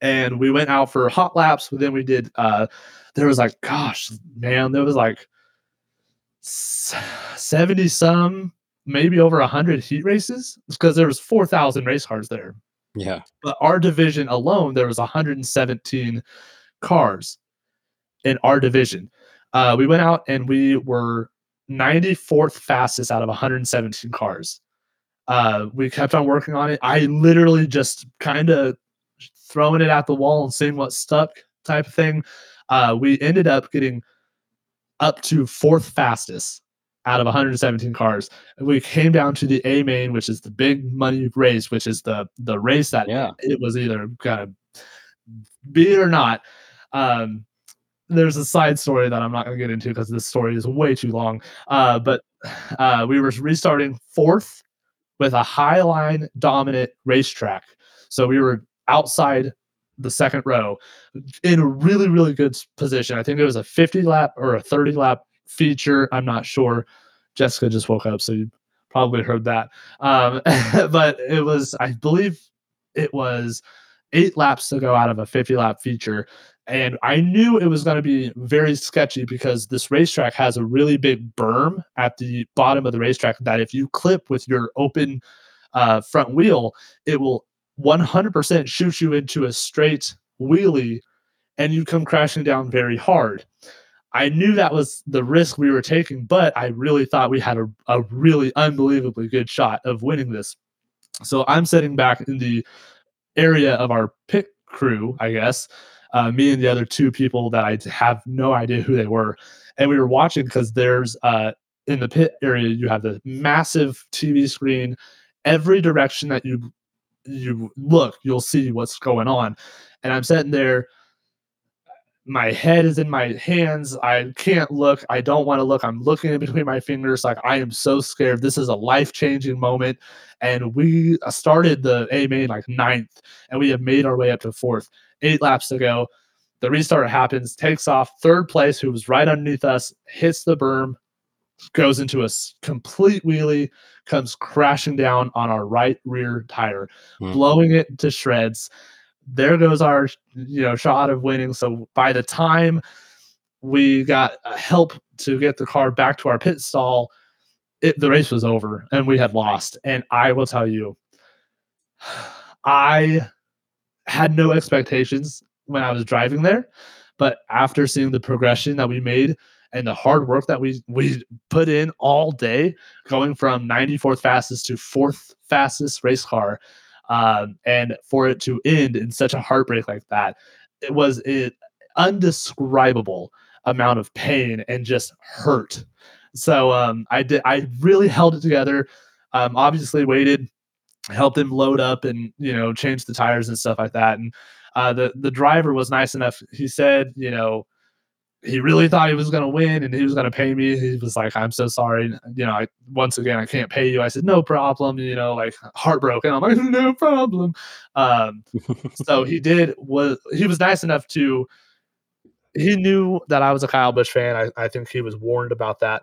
and we went out for hot laps. Then we did, uh, there was like, gosh, man, there was like 70 some, maybe over 100 heat races because there was 4,000 race cars there. Yeah. But our division alone, there was 117 cars in our division. Uh, we went out and we were 94th fastest out of 117 cars. Uh, we kept on working on it. I literally just kind of throwing it at the wall and seeing what stuck type of thing. Uh, we ended up getting up to fourth fastest out of 117 cars. We came down to the A main, which is the big money race, which is the the race that Yeah. it was either gonna be it or not. Um, there's a side story that I'm not going to get into because this story is way too long. Uh, but uh, we were restarting fourth with a high line dominant racetrack. So we were outside the second row in a really, really good position. I think it was a 50 lap or a 30 lap feature. I'm not sure. Jessica just woke up, so you probably heard that. Um, but it was, I believe it was eight laps to go out of a 50 lap feature. And I knew it was going to be very sketchy because this racetrack has a really big berm at the bottom of the racetrack that if you clip with your open uh, front wheel, it will 100% shoots you into a straight wheelie and you come crashing down very hard. I knew that was the risk we were taking, but I really thought we had a, a really unbelievably good shot of winning this. So I'm sitting back in the area of our pit crew, I guess, uh, me and the other two people that I have no idea who they were. And we were watching because there's uh, in the pit area, you have the massive TV screen. Every direction that you you look, you'll see what's going on. And I'm sitting there my head is in my hands. I can't look. I don't want to look. I'm looking in between my fingers. Like I am so scared. This is a life changing moment. And we uh, started the A main like ninth, and we have made our way up to fourth. Eight laps to go. The restart happens, takes off. Third place, who was right underneath us, hits the berm, goes into a complete wheelie, comes crashing down on our right rear tire, Hmm. blowing it to shreds. There goes our you know shot of winning. So by the time we got uh, help to get the car back to our pit stall it, the race was over and we had lost. And i will tell you i had no expectations when i was driving there but after seeing the progression that we made and the hard work that we we put in all day going from 94th fastest to fourth fastest race car um, and for it to end in such a heartbreak like that it was an undescribable amount of pain and just hurt. So um, i did i really held it together um, obviously waited helped him load up and you know change the tires and stuff like that and uh, the the driver was nice enough. He said you know he really thought he was going to win and he was going to pay me. He was like, I'm so sorry. You know, I, once again, I can't pay you. I said, no problem. You know, like heartbroken. I'm like, no problem. Um, so he did was he was nice enough to he knew that I was a Kyle Busch fan. I, I think he was warned about that.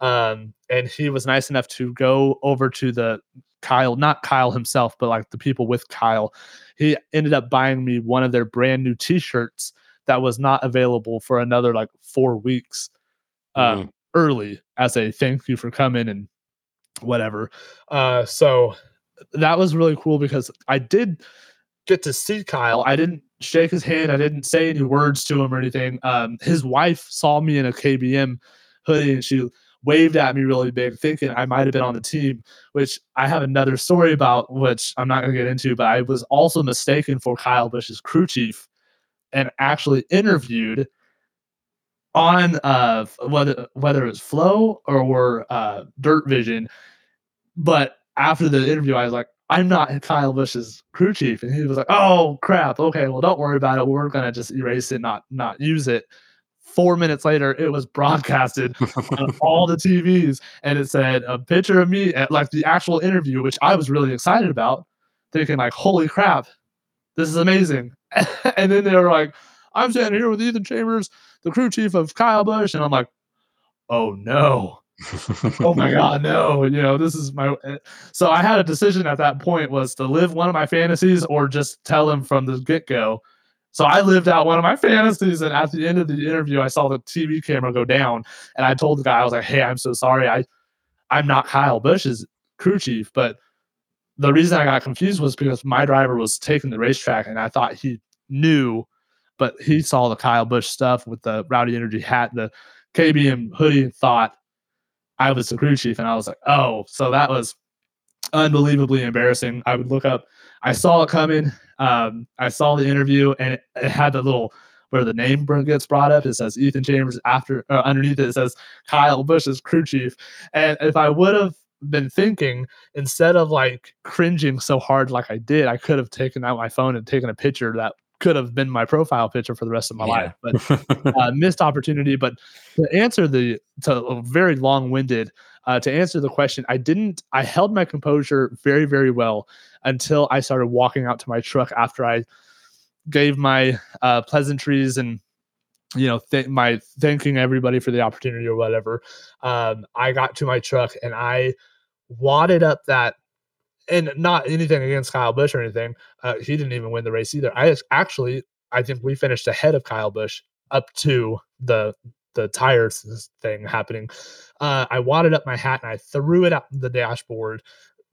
Um, and he was nice enough to go over to the Kyle, not Kyle himself, but like the people with Kyle. He ended up buying me one of their brand new t-shirts that was not available for another like four weeks um, Mhm. early as a thank you for coming and whatever. Uh, so that was really cool because I did get to see Kyle. I didn't shake his hand. I didn't say any words to him or anything. Um, his wife saw me in a KBM hoodie and she waved at me really big, thinking I might have been on the team, which I have another story about, which I'm not going to get into, but I was also mistaken for Kyle Busch's crew chief and actually interviewed on uh whether whether it was flow or were uh dirt vision. But after the interview i was like i'm not kyle busch's crew chief. And he was like oh crap. Okay well don't worry about it. We're gonna just erase it not not use it. Four minutes later it was broadcasted on all the tvs and it said a picture of me at like the actual interview which i was really excited about thinking like holy crap. This is amazing and then they were like i'm standing here with ethan chambers the crew chief of Kyle Busch, and I'm like, oh no, oh my god, no, you know, this is my. eh, So I had a decision at that point was to live one of my fantasies or just tell him from the get go. So I lived out one of my fantasies, and at the end of the interview, I saw the TV camera go down, and I told the guy, I was like, "Hey, I'm so sorry, I, I'm not Kyle Busch's crew chief, but the reason I got confused was because my driver was taking the racetrack, and I thought he knew but he saw the Kyle Busch stuff with the Rowdy Energy hat, the KBM hoodie, and thought I was the crew chief. And I was like, oh, so that was unbelievably embarrassing. I would look up, I saw it coming. Um, I saw the interview, and it, it had the little where the name gets brought up. It says Ethan Chambers after uh, underneath it, it says Kyle Busch is crew chief. And if I would have been thinking instead of like cringing so hard like I did, I could have taken out my phone and taken a picture that could have been my profile picture for the rest of my Yeah. life. But uh, missed opportunity. But to answer the to a very long winded uh, to answer the question, I didn't. I held my composure very very well until I started walking out to my truck after I gave my uh, pleasantries and you know th- my thanking everybody for the opportunity or whatever. Um, I got to my truck and I wadded up that. And not anything against Kyle Busch or anything. Uh, he didn't even win the race either. I actually, I think we finished ahead of Kyle Busch up to the the tires thing happening. Uh, I wadded up my hat and I threw it up the dashboard.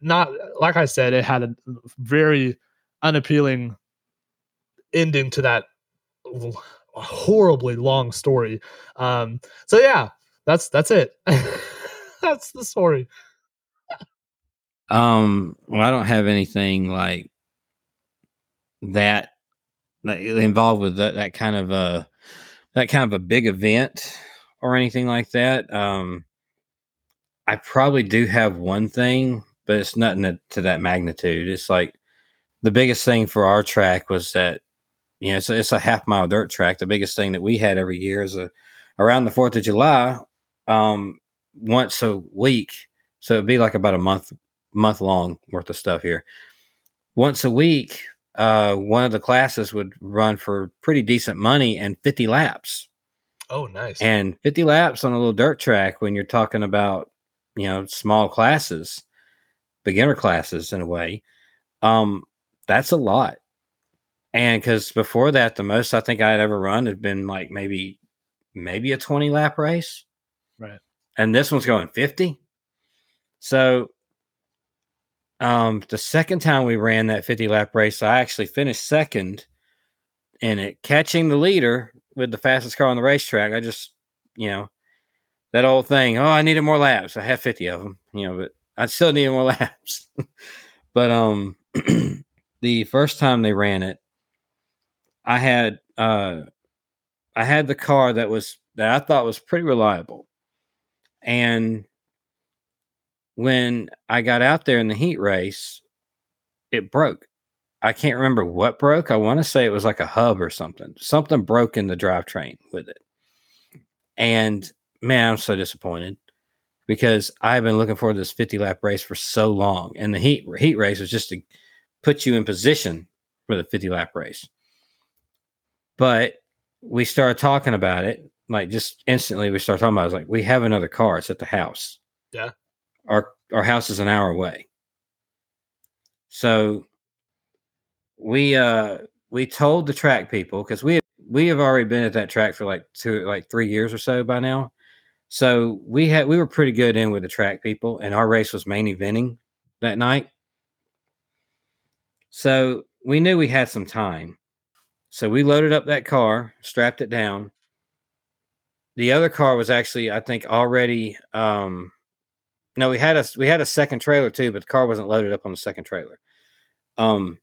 Not like I said, it had a very unappealing ending to that horribly long story. Um, so yeah, that's that's it. that's the story. Um, well, I don't have anything like that, that involved with that, that kind of a that kind of a big event or anything like that. Um, I probably do have one thing, but it's nothing that, to that magnitude. It's like the biggest thing for our track was that you know it's a, it's a half mile dirt track. The biggest thing that we had every year is a around the Fourth of July, um, once a week. So it'd be like about a month month long worth of stuff here. Once a week, uh, one of the classes would run for pretty decent money and 50 laps. Oh, nice. And 50 laps on a little dirt track when you're talking about, you know, small classes, beginner classes in a way, um, that's a lot. And because before that, the most I think I had ever run had been like maybe, maybe a 20 lap race. Right. And this one's going 50. So um the second time we ran that 50 lap race, I actually finished second in it, catching the leader with the fastest car on the racetrack. I just, you know, that old thing. Oh, I needed more laps. I have 50 of them, you know, but I still needed more laps. but um the first time they ran it, I had uh I had the car that was that I thought was pretty reliable. And when I got out there in the heat race, it broke. I can't remember what broke. I want to say it was like a hub or something. Something broke in the drivetrain with it. And man, I'm so disappointed because I've been looking forward to this 50 lap race for so long. And the heat heat race was just to put you in position for the 50 lap race. But we started talking about it, like just instantly we started talking about it. I was like, we have another car, it's at the house. Yeah. Our our house is an hour away. So we uh we told the track people because we we have already been at that track for like two like three years or so by now. So we had we were pretty good in with the track people, and our race was main eventing that night. So we knew we had some time. So we loaded up that car, strapped it down. The other car was actually, I think, already um no, we had a we had a second trailer too, but the car wasn't loaded up on the second trailer. Um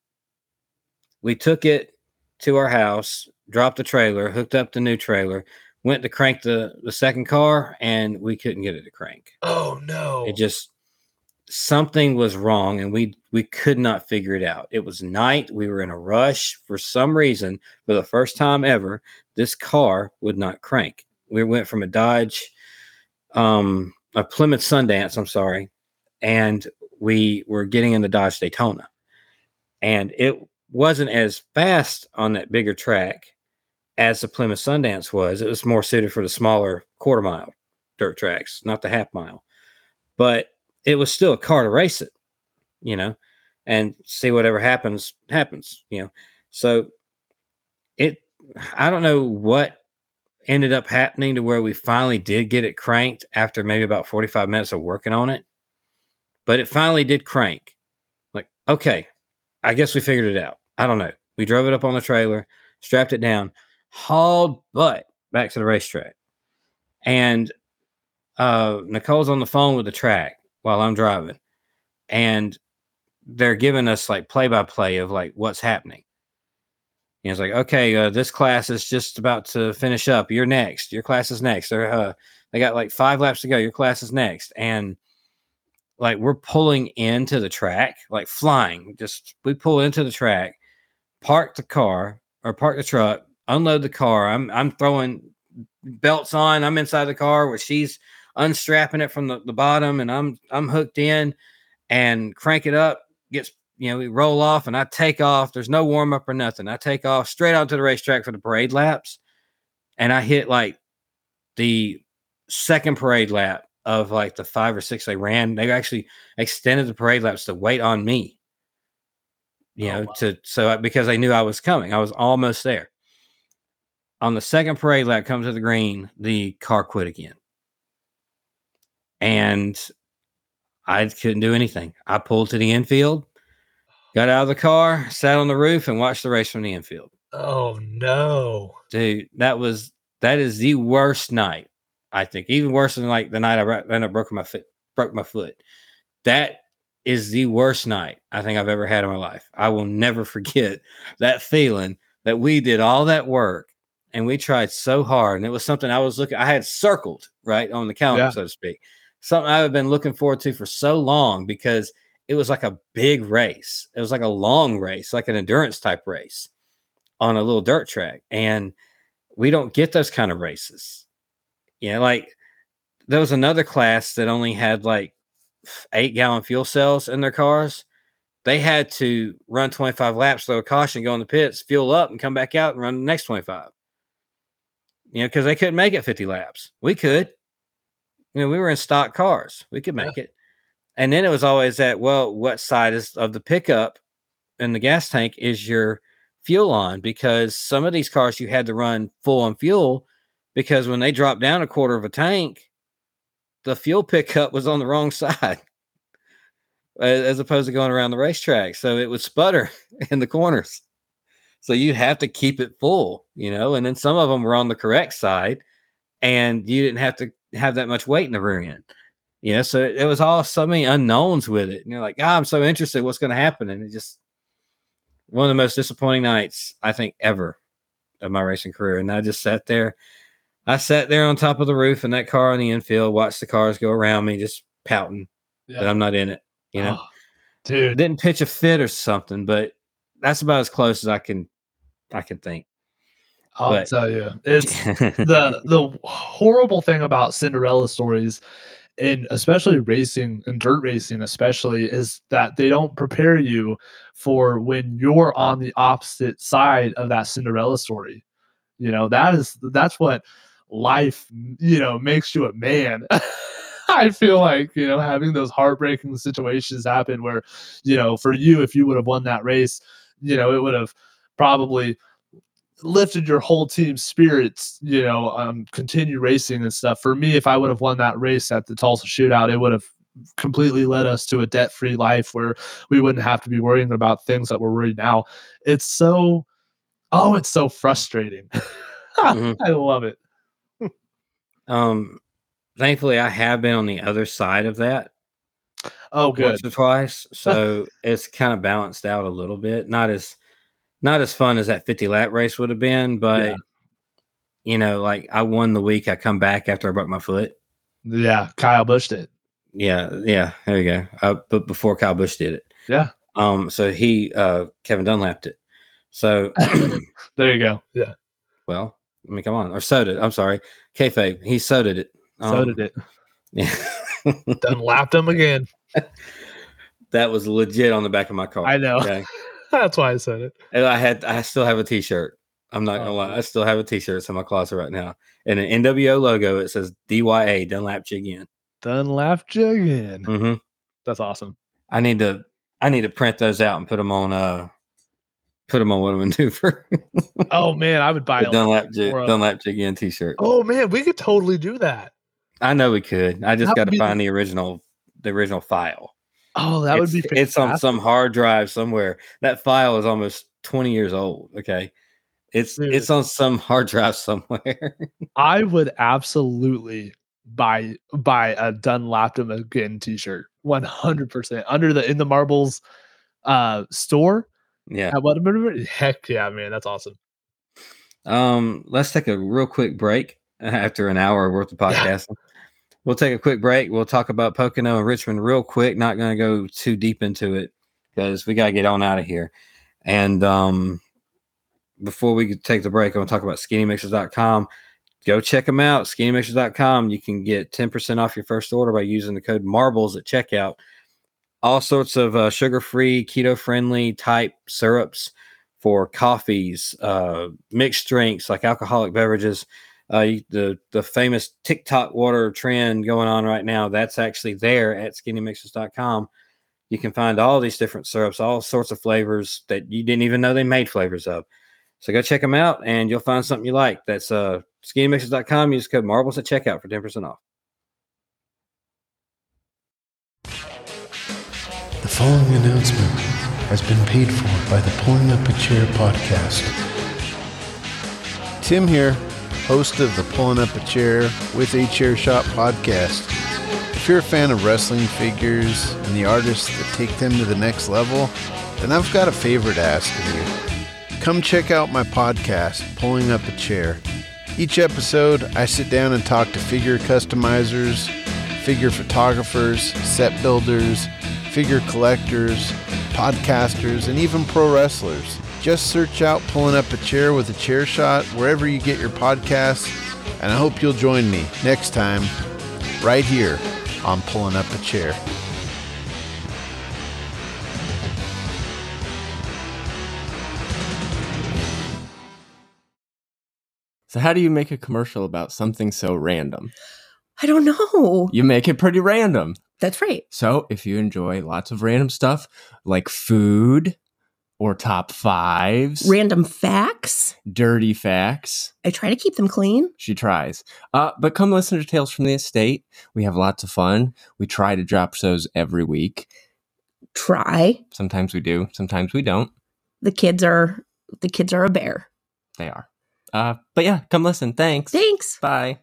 we took it to our house, dropped the trailer, hooked up the new trailer, went to crank the the second car and we couldn't get it to crank. Oh no. It just something was wrong and we we could not figure it out. It was night, we were in a rush for some reason for the first time ever this car would not crank. We went from a Dodge um a Plymouth Sundance, I'm sorry, and we were getting in the Dodge Daytona. And it wasn't as fast on that bigger track as the Plymouth Sundance was. It was more suited for the smaller quarter mile dirt tracks, not the half mile. But it was still a car to race it, you know, and see whatever happens, happens, you know. So it, I don't know what ended up happening to where we finally did get it cranked after maybe about 45 minutes of working on it, but it finally did crank. Like, okay, I guess we figured it out. I don't know. We drove it up on the trailer, strapped it down, hauled butt back to the racetrack. And uh, Nicole's on the phone with the track while I'm driving. And they're giving us like play by play of like what's happening. And it's like, okay, uh, this class is just about to finish up. You're next. Your class is next. They're, uh, they got like five laps to go. Your class is next. And like we're pulling into the track, like flying. Just we pull into the track, park the car or park the truck, unload the car. I'm I'm throwing belts on. I'm inside the car where she's unstrapping it from the, the bottom and I'm I'm hooked in and crank it up, gets you know, we roll off and I take off. There's no warm up or nothing. I take off straight onto the racetrack for the parade laps. And I hit like the second parade lap of like the five or six they ran. They actually extended the parade laps to wait on me. You oh, know, wow. to so because they knew I was coming. I was almost there. On the second parade lap, comes to the green, the car quit again. And I couldn't do anything. I pulled to the infield, got out of the car, sat on the roof, and watched the race from the infield. Oh no, dude, that was that is the worst night. I think even worse than like the night I ended up broke my foot. Broke my foot. That is the worst night I think I've ever had in my life. I will never forget that feeling that we did all that work and we tried so hard, and it was something I was looking. I had circled right on the calendar, yeah. so to speak. Something I have been looking forward to for so long because it was like a big race. It was like a long race, like an endurance type race on a little dirt track. And we don't get those kind of races. You know, like there was another class that only had like eight gallon fuel cells in their cars. They had to run 25 laps, throw a caution, go in the pits, fuel up, and come back out and run the next 25. You know, because they couldn't make it 50 laps. We could. You know, we were in stock cars. We could make yeah. it. And then it was always that, well, what side is of the pickup and the gas tank is your fuel on? Because some of these cars you had to run full on fuel because when they dropped down a quarter of a tank, the fuel pickup was on the wrong side as opposed to going around the racetrack. So it would sputter in the corners. So you have to keep it full, you know, and then some of them were on the correct side and you didn't have to have that much weight in the rear end. You know, so it was all so many unknowns with it. And you're like, oh, I'm so interested what's going to happen. And it just one of the most disappointing nights I think ever of my racing career. And I just sat there. I sat there on top of the roof in that car on the infield, watched the cars go around me, just pouting yeah. that I'm not in it. You know, oh, dude, didn't pitch a fit or something, but that's about as close as I can, I can think. I'll but, tell you, it's the the horrible thing about Cinderella stories, and especially racing and dirt racing, especially, is that they don't prepare you for when you're on the opposite side of that Cinderella story. You know that is that's what life you know makes you a man. I feel like you know having those heartbreaking situations happen where you know for you if you would have won that race, you know it would have probably lifted your whole team's spirits, you know, um, continue racing and stuff. For me, if I would have won that race at the Tulsa shootout, it would have completely led us to a debt free life where we wouldn't have to be worrying about things that we're worried now. It's so, oh, it's so frustrating. mm-hmm. I love it. um, thankfully, I have been on the other side of that. Oh, good. Once or twice, so it's kind of balanced out a little bit. Not as not as fun as that 50 lap race would have been, but yeah. you know, like I won the week. I come back after I broke my foot. Yeah, Kyle Busch did. Yeah, yeah. There you go. Uh, but before Kyle Busch did it. Yeah. Um. So he, uh, Kevin Dunlapped it. So, There you go. Yeah, well, I mean, come on, or so did. I'm sorry, kayfabe. He so did it. so Um, did it. Yeah. Done lapped him again. that was legit on the back of my car. I know. Okay. That's why I said it. And I had, I still have a T-shirt. I'm not gonna Oh, lie, I still have a T-shirt. It's in my closet right now, and an NWO logo. It says DYA Dunlap you again. Done lapped you again. hmm That's awesome. I need to, I need to print those out and put them on, uh, put them on what I'm gonna do for. Oh man, I would buy a Dunlap Jig, Dunlap Jig again T-shirt. Oh man, we could totally do that. I know we could. I just got to find the original, the original file. Oh, that would it's, be it's on some hard drive somewhere. That file is almost 20 years old. Okay. It's Dude. it's on some hard drive somewhere. I would absolutely buy buy a Dunlap him again t-shirt. 100% under the in the marbles uh store yeah. at what heck yeah man that's awesome Um, let's take a real quick break after an hour worth of podcasting. We'll take a quick break. We'll talk about Pocono and Richmond real quick. Not going to go too deep into it because we got to get on out of here. And um, before we take the break, I'm going to talk about skinnymixers.com. Go check them out, skinnymixers.com. You can get 10% off your first order by using the code MARBLES at checkout. All sorts of uh, sugar free, keto friendly type syrups for coffees, uh, mixed drinks like alcoholic beverages. Uh, the the famous TikTok water trend going on right now. That's actually there at skinnymixers.com. You can find all these different syrups, all sorts of flavors that you didn't even know they made flavors of. So go check them out, and you'll find something you like. That's uh, skinnymixers.com. Use code Marbles at checkout for ten percent off. The following announcement has been paid for by the Pulling Up a Chair podcast. Tim here, host of the Pulling Up a Chair with a Chair Shot podcast. If you're a fan of wrestling figures and the artists that take them to the next level, then I've got a favor to ask of you. Come check out my podcast, Pulling Up a Chair. Each episode, I sit down and talk to figure customizers, figure photographers, set builders, figure collectors, podcasters, and even pro wrestlers. Just search out Pulling Up a Chair with a Chair Shot wherever you get your podcasts, and I hope you'll join me next time, right here on Pulling Up a Chair. So how do you make a commercial about something so random? I don't know. You make it pretty random. That's right. So if you enjoy lots of random stuff like food or top fives, Random facts. dirty facts, I try to keep them clean. she tries. Uh, but come listen to Tales from the Estate. We have lots of fun. We try to drop shows every week. Try. Sometimes we do, sometimes we don't. The kids are the kids are a bear. They are. Uh, but yeah, come listen. Thanks. Thanks. Bye.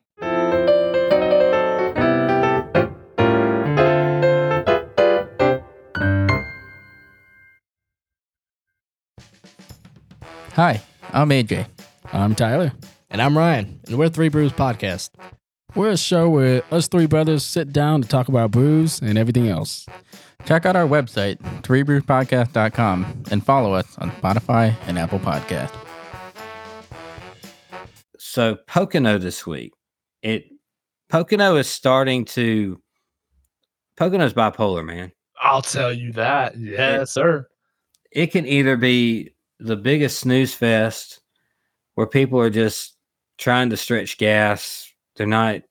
Hi, I'm AJ. I'm Tyler. And I'm Ryan, and we're Three Brews Podcast. We're a show where us three brothers sit down to talk about brews and everything else. Check out our website, threebrewspodcast.com, and follow us on Spotify and Apple Podcast. So Pocono this week, it Pocono is starting to Pocono's bipolar, man. i'll tell you that yes sir It can either be the biggest snooze fest where people are just trying to stretch gas. They're not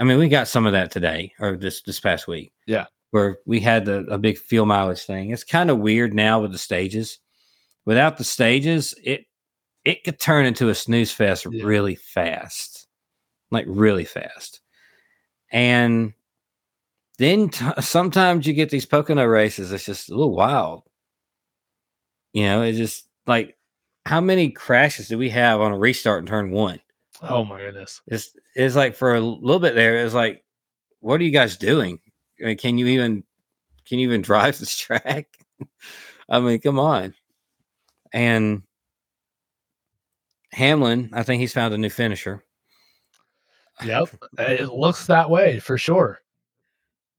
I mean, we got some of that today or this this past week. Yeah. Where we had the, a big fuel mileage thing. It's kind of weird now with the stages. Without the stages, it it could turn into a snooze fest Yeah. really fast. Like really fast. And then t- sometimes you get these Pocono races. It's just a little wild. You know, it's just like how many crashes do we have on a restart in turn one? oh my goodness It's it's like for a little bit there, it's like, what are you guys doing? I mean, can you even can you even drive this track? I mean, come on. And Hamlin, I think he's found a new finisher. Yep, it looks that way for sure.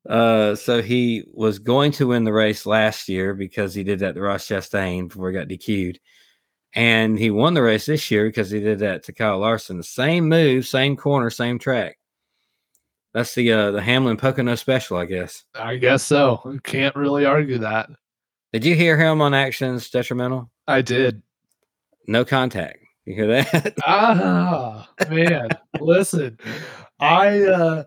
Uh, so he was going to win the race last year because he did that to Ross Chastain before he got DQ'd. And he won the race this year because he did that to Kyle Larson. The same move, same corner, same track. That's the uh the Hamlin Pocono special, I guess. I guess so. Can't really argue that. Did you hear him on actions detrimental? I did. No contact. You hear that? Ah, man. Listen, I uh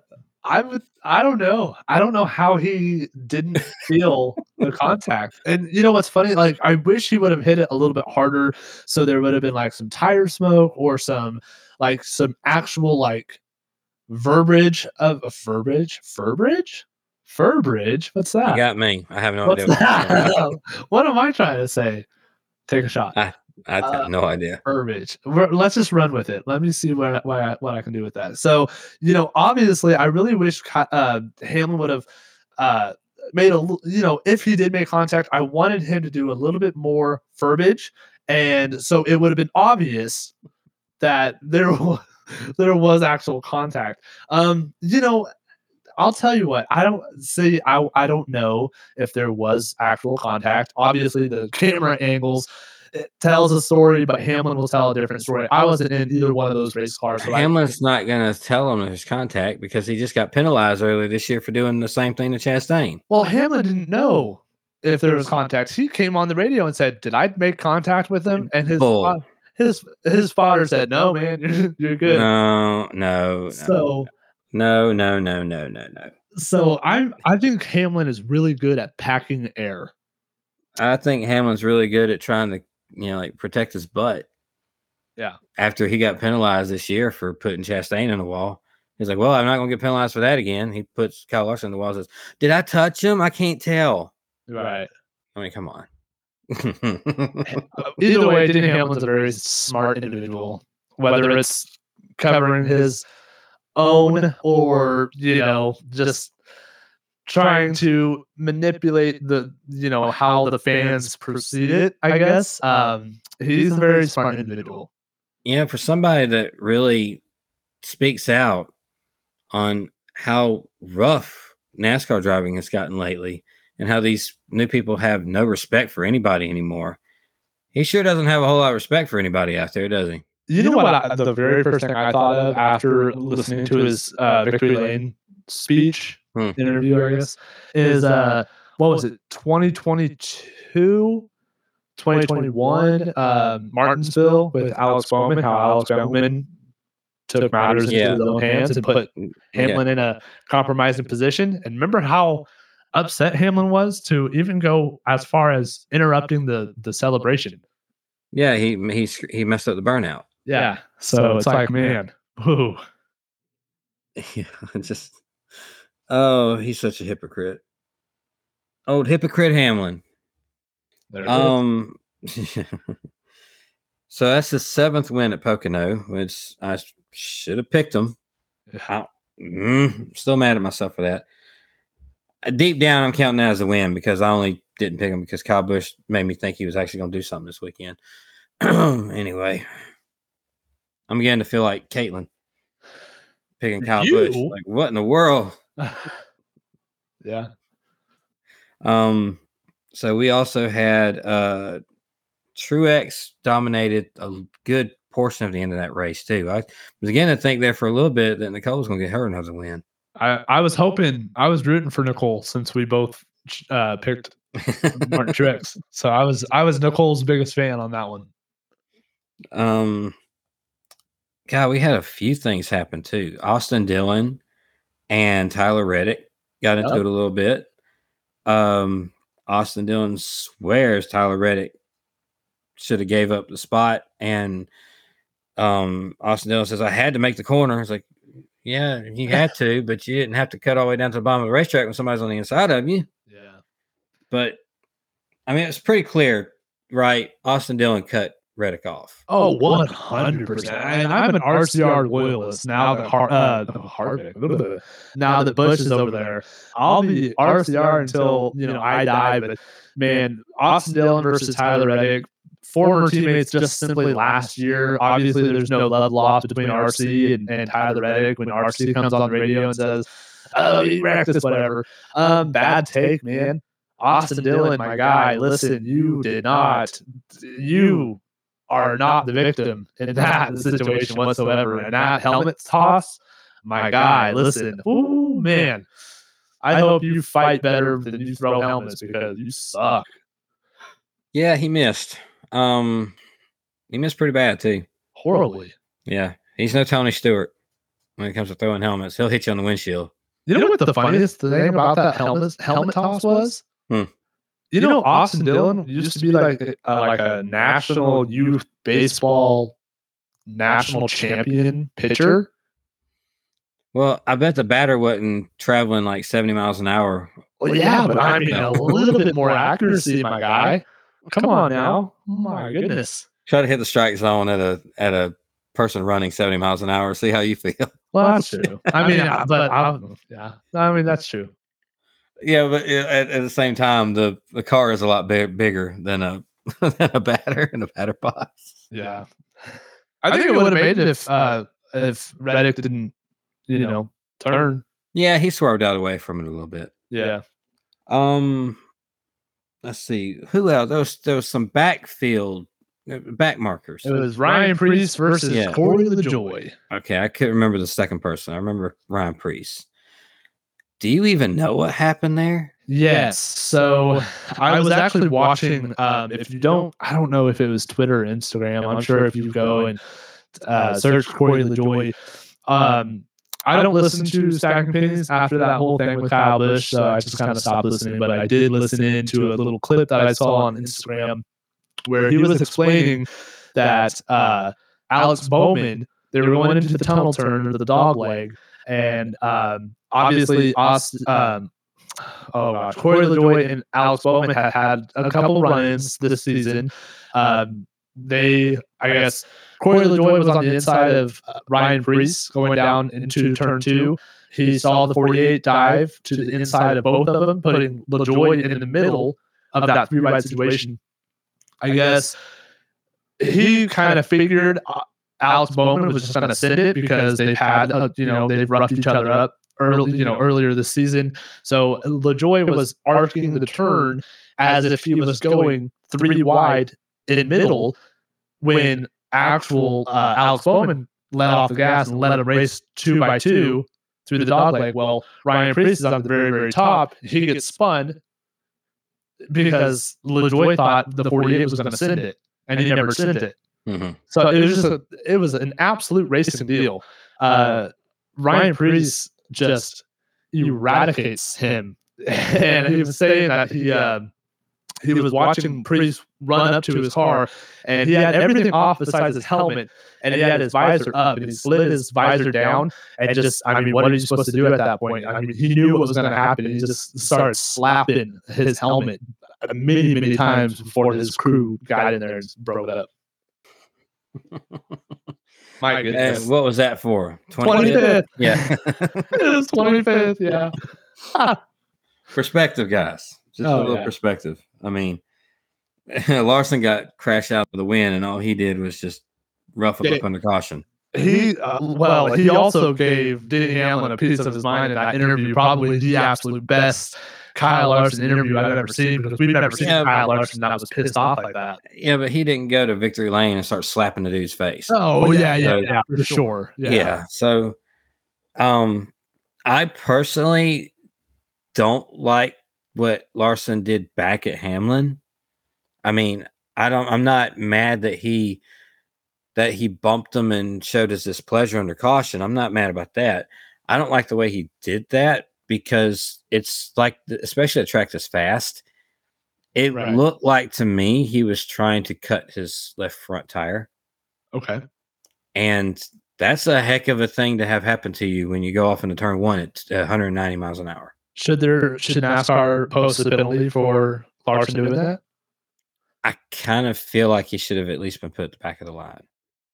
I would I don't know. I don't know how he didn't feel the contact. And you know what's funny? Like I wish he would have hit it a little bit harder so there would have been like some tire smoke or some like some actual like verbiage of a verbiage verbiage Furbridge? What's that? You got me. I have no What's idea. What, you're talking about. that? what am I trying to say? Take a shot. I have Uh, no idea. Verbiage. Let's just run with it. Let me see what what I, what I can do with that. So, you know, obviously, I really wish uh, Hamlin would have uh, made a, you know if he did make contact, I wanted him to do a little bit more verbiage, and so it would have been obvious that there was, there was actual contact. Um, you know. I'll tell you what. I don't see. I I don't know if there was actual contact. Obviously, the camera angles it tells a story, but Hamlin will tell a different story. I wasn't in either one of those race cars. but I- Hamlin's not going to tell him there's contact because he just got penalized earlier this year for doing the same thing to Chastain. well, Hamlin didn't know if there was contact. He came on the radio and said, "Did I make contact with him?" And his Bull. his his father said, "No, man, you're, you're good." No, no, no, So no, no, no, no, no, no. so I I think Hamlin is really good at packing air. I think Hamlin's really good at trying to, you know, like protect his butt. Yeah. After he got penalized this year for putting Chastain in the wall, he's like, "Well, I'm not going to get penalized for that again." He puts Kyle Larson in the wall. and Says, "Did I touch him? I can't tell." Right. I mean, come on. Either way, Denny Hamlin's a very smart individual. Whether it's covering his own or you know just trying to manipulate the you know how the fans perceive it. I guess um, he's a very smart individual. you know, for somebody that really speaks out on how rough NASCAR driving has gotten lately and how these new people have no respect for anybody anymore. He sure doesn't have a whole lot of respect for anybody out there, does he? You know what? I, the very first thing I thought of after listening to his uh, Victory Lane speech Hmm. interview, I guess, is uh, what was it? 2022, 2021, uh, Martinsville with Alex Bowman. How Alex Bowman took matters into Yeah. his own hands and put Yeah. Hamlin in a compromising position. And remember how upset Hamlin was to even go as far as interrupting the the celebration. Yeah, he he he messed up the burnout. Yeah. So, it's, like, man, whoo. Yeah, just oh, he's such a hypocrite. Old hypocrite Hamlin. There it is. Um, so that's the seventh win at Pocono, which I should have picked him. I, mm, still mad at myself for that. Uh, Deep down, I'm counting that as a win because I only didn't pick him because Kyle Busch made me think he was actually going to do something this weekend. anyway, I'm beginning to feel like Caitlin picking Kyle. You? Like, what in the world? yeah. Um, so we also had uh Truex dominated a good portion of the end of that race too. I was beginning to think there for a little bit that Nicole was going to get her another win. I, I was hoping I was rooting for Nicole since we both uh, picked Martin Truex. So I was I was Nicole's biggest fan on that one. um, God, we had a few things happen too. Austin Dillon and Tyler Reddick got into Yep. it a little bit. Um, Austin Dillon swears Tyler Reddick should have gave up the spot, and um, Austin Dillon says I had to make the corner. It's like, yeah, you had to, but you didn't have to cut all the way down to the bottom of the racetrack when somebody's on the inside of you. Yeah. But I mean, it's pretty clear, right? Austin Dillon cut Reddick off. Oh, 100%. And I'm an RCR loyalist now that Har- uh, Harvick, now that Busch is over there. I'll be RCR until, you know, I die. But man, Austin Dillon versus Tyler Reddick former teammates just simply last year. Obviously, there's no love lost between RC and, and Tyler Reddick when RC comes on the radio and says, "Oh, he wrecked this, whatever." Um, bad take, man. Austin Dillon, my guy. Listen, you did not. You are not the victim in that situation whatsoever. And that helmet toss, my guy. Listen, oh man. I hope you fight better than you throw helmets because you suck. Yeah, he missed. Um, he missed pretty bad too. Horribly. Yeah, he's no Tony Stewart when it comes to throwing helmets. He'll hit you on the windshield. You know what the funniest thing about that helmet helmet toss was? Hmm. You know, Austin Dillon used to be like a, uh, like a national youth baseball national champion pitcher. Well, I bet the batter wasn't traveling like 70 miles an hour. Well, yeah, but I mean a little bit more accuracy, my guy. Come on now, my goodness. Try to hit the strike zone at a at a person running 70 miles an hour. See how you feel. Well, that's true. I mean, I- but I, yeah, I mean that's true. Yeah, but uh, at, at the same time, the the car is a lot big, bigger than a than a batter and a batter box. Yeah, I, think, it would have made it if uh, if Reddick didn't, you know, turn. Yeah, he swerved out away from it a little bit. Yeah, Um, let's see who else. There was there was some backfield uh, back markers. it was Ryan Preece versus Yeah. Corey LaJoie. Okay, I couldn't remember the second person. I remember Ryan Preece. Do you even know what happened there? Yes. So I was actually watching. Um, if you don't, I don't know if it was Twitter or Instagram. I'm sure if you go and uh, search Corey LaJoie. Um, I don't listen to Stacking Pennies after that whole thing with Kyle Busch, so I just kind of stopped listening. But I did listen in to a little clip that I saw on Instagram where he was explaining that uh, Alex Bowman, they were going into the tunnel turn or the dog leg, and um, obviously Austin, um, oh gosh, Corey LaJoie and Alex Bowman had had a couple run-ins this season. Um, they, I guess, Corey LaJoie was on the inside of uh, Ryan Preece going down into turn two. He saw the 48 dive to the inside of both of them, putting LaJoie in the middle of that three ride situation. I guess he kind of figured uh, Alex Bowman was just going to sit it because they've had, uh, you know, they've roughed each other up early, you know, earlier this season. So LaJoie was arcing the turn as if he was going three wide in middle when actual uh, Alex Bowman let off the gas and let him race two by two through the dog leg. Well, Ryan Preece is on the very, very top. He gets spun because LaJoie thought the 48 was going to send it, and he never sent it. Mm-hmm. So it was just a, it was an absolute racing deal. Uh, Ryan Preece just eradicates him, and he was saying that he uh, he was watching Preece run up to his car, and he had everything off besides his helmet, and he had his visor up, and he slid his visor down, and just I mean, what are you supposed to do at that point? I mean, he knew what was going to happen. He just started slapping his helmet many many times before his crew got in there and broke it up. My And what was that for? 25th. Yeah. it was 25th. Yeah. perspective, guys. Just Oh, a little yeah. perspective. I mean, Larson got crashed out of the wind, and all he did was just rough it Yeah. up under caution. He, uh, well, he also gave Denny Hamlin a piece of his mind in that interview, probably the absolute best Kyle Larson interview I've ever seen because we've never seen Yeah, Kyle Larson that was pissed off like that. Yeah, but he didn't go to victory lane and start slapping the dude's face. Oh, yeah, yeah, So- yeah, for sure. yeah. Yeah. So, um, I personally don't like what Larson did back at Hamlin. I mean, I don't. I'm not mad that he that he bumped him and showed his displeasure under caution. I'm not mad about that. I don't like the way he did that because it's like, especially a track that's fast. It Right. looked like to me he was trying to cut his left front tire. Okay. And that's a heck of a thing to have happen to you when you go off into turn one at uh, 190 miles an hour. Should there should NASCAR post a penalty for Larson doing that? I kind of feel like he should have at least been put at the back of the line.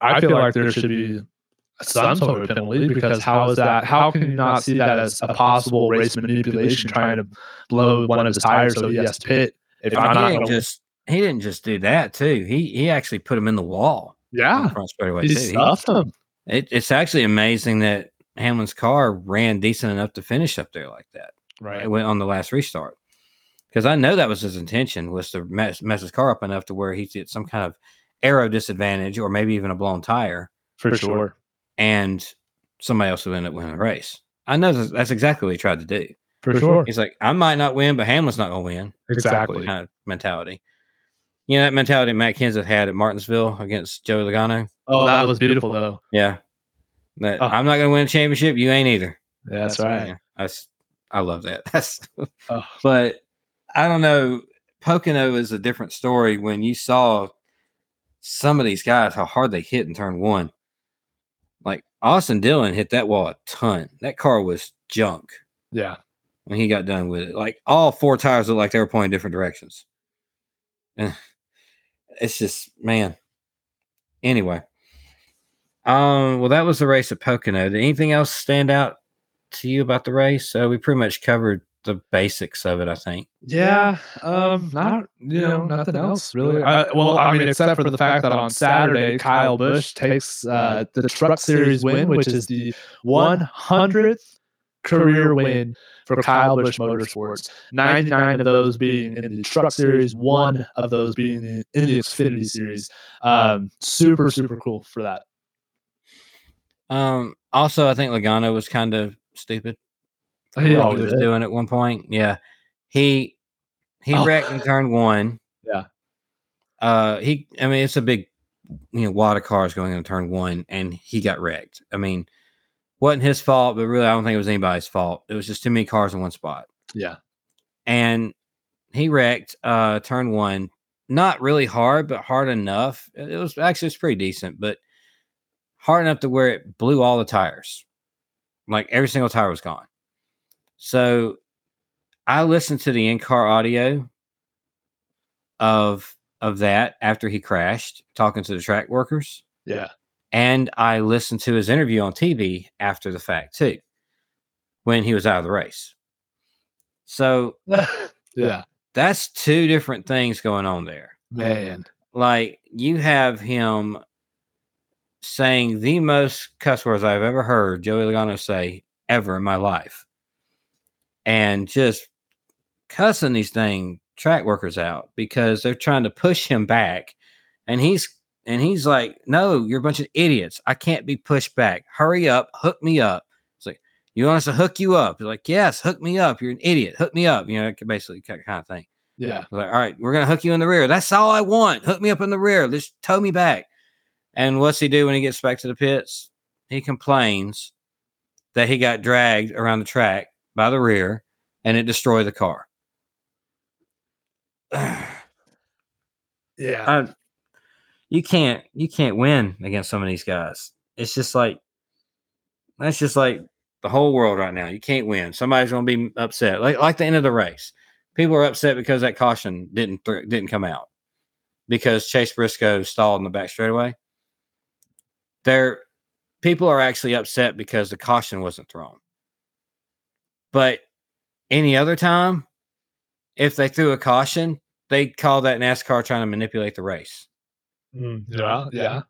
I feel like there should be some sort of penalty because how is that? How can you not see that as a possible race manipulation trying to blow one of his tires so he has to pit? If If I'm he not ain't gonna, just he didn't just do that too. He he actually put him in the wall. Yeah, front straightaway he too. He- stuffed him. it, it's actually amazing that Hamlin's car ran decent enough to finish up there like that. Right. It went on the last restart because I know that was his intention was to mess, mess his car up enough to where he's at some kind of aero disadvantage or maybe even a blown tire, For sure. And somebody else will end up winning the race. I know that's, that's exactly what he tried to do. For sure. He's like, I might not win, but Hamlin's not going to win. Exactly. Kind of mentality. You know that mentality Matt Kenseth had at Martinsville against Joey Logano. Oh, that was beautiful though. Yeah, that Oh. I'm not going to win a championship. You ain't either. Yeah, that's right. Yeah, That's I love that. That's Oh. but I don't know. Pocono is a different story when you saw some of these guys how hard they hit in turn one. Austin Dillon hit that wall a ton. That car was junk Yeah. when he got done with it. Like all four tires looked like they were pointing different directions. And it's just man. Anyway. Um, well, that was the race at Pocono. Did anything else stand out to you about the race? Uh, we pretty much covered the basics of it, I think. Yeah, um, not you know nothing else really. I, well, I mean, except for the fact that on Saturday Kyle Busch takes uh, the Truck Series win, which is the 100th career win for Kyle Busch Motorsports. 99 of those being in the Truck Series, one of those being in, in the Xfinity Series. Um, super super cool for that. Um, also, I think Logano was kind of stupid. He what always he was doing at one point. Yeah, he he Oh. wrecked in turn one. Yeah. Uh, he. I mean, it's a big, you know, wad of cars going into turn one, and he got wrecked. I mean, wasn't his fault, but really, I don't think it was anybody's fault. It was just too many cars in one spot, Yeah, and he wrecked. Uh, turn one, not really hard, but hard enough. It it was actually it's pretty decent, but hard enough to where it blew all the tires. Like every single tire was gone. So I listened to the in-car audio of of that after he crashed, talking to the track workers, yeah, and I listened to his interview on TV after the fact too, when he was out of the race. So yeah. that's two different things going on there. Man, Like you have him saying the most cuss words I've ever heard Joey Logano say ever in my life, and just cussing these thing track workers out because they're trying to push him back, and he's and he's like, "No, you're a bunch of idiots. I can't be pushed back. Hurry up, hook me up." It's like you want us to hook you up. He's like, "Yes, hook me up. You're an idiot. Hook me up." You know, basically kind of thing. yeah, like, all right, we're gonna hook you in the rear. That's all I want. Hook me up in the rear. Just tow me back. And what's he do when he gets back to the pits? He complains that he got dragged around the track by the rear and it destroyed the car. yeah. I, you can't you can't win against some of these guys. It's just like that's just like the whole world right now. You can't win. Somebody's gonna be upset. Like like the end of the race. People are upset because that caution didn't thr didn't come out because Chase Briscoe stalled in the back straightaway. There, people are actually upset because the caution wasn't thrown. But any other time, if they threw a caution, they'd call that NASCAR trying to manipulate the race. Mm, yeah, yeah.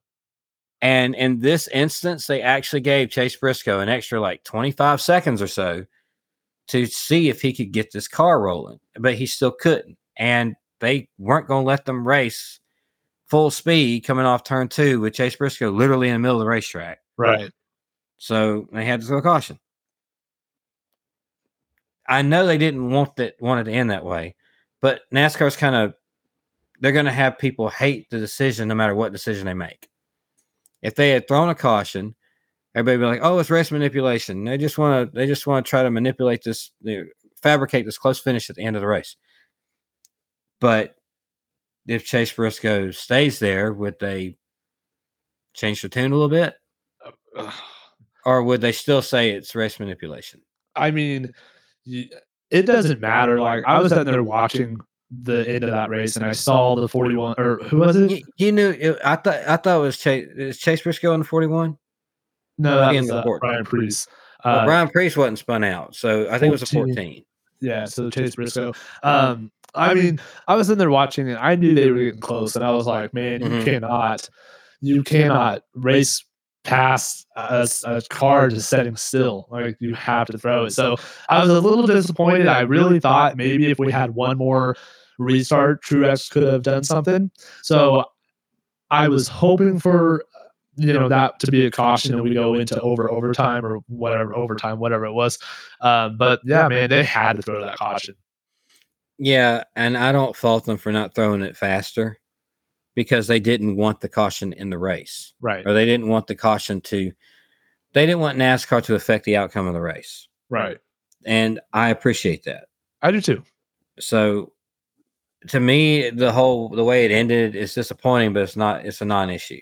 And in this instance, they actually gave Chase Briscoe an extra like 25 seconds or so to see if he could get this car rolling, but he still couldn't. And they weren't going to let them race full speed coming off turn two with Chase Briscoe literally in the middle of the racetrack. Right. So they had to throw a caution. I know they didn't want that wanted to end that way, but NASCAR's kind of they're going to have people hate the decision no matter what decision they make. If they had thrown a caution, everybody would be like, "Oh, it's race manipulation." They just want to they just want to try to manipulate this, fabricate this close finish at the end of the race. But if Chase Briscoe stays there, would they change the tune a little bit, uh, Ugh. or would they still say it's race manipulation? I mean, it doesn't matter. Like I was sitting there watching the end of that race, and I saw the forty-one or who was it? You, you knew. It, I thought. I thought it was Chase. Is Chase Briscoe in the forty-one? No, that in was the uh, court. Brian Preece. Well, Uh, Brian Preece wasn't spun out, so I think it was a 14. Yeah, so Chase Briscoe. Um, I mean, I was in there watching it. I knew they were getting close, and I was like, man, you Mhm. cannot, you cannot race past a, a car just setting still. Like you have to throw it. So I was a little disappointed. I really thought maybe if we had one more restart, Truex could have done something. So I was hoping for you know that to be a caution and we go into over overtime or whatever overtime whatever it was um, but yeah man they had to throw that caution Yeah, and I don't fault them for not throwing it faster because they didn't want the caution in the race, right or they didn't want the caution to. They didn't want NASCAR to affect the outcome of the race, right and I appreciate that. i do too So, to me, the whole the way it ended is disappointing, but it's not. It's a non-issue.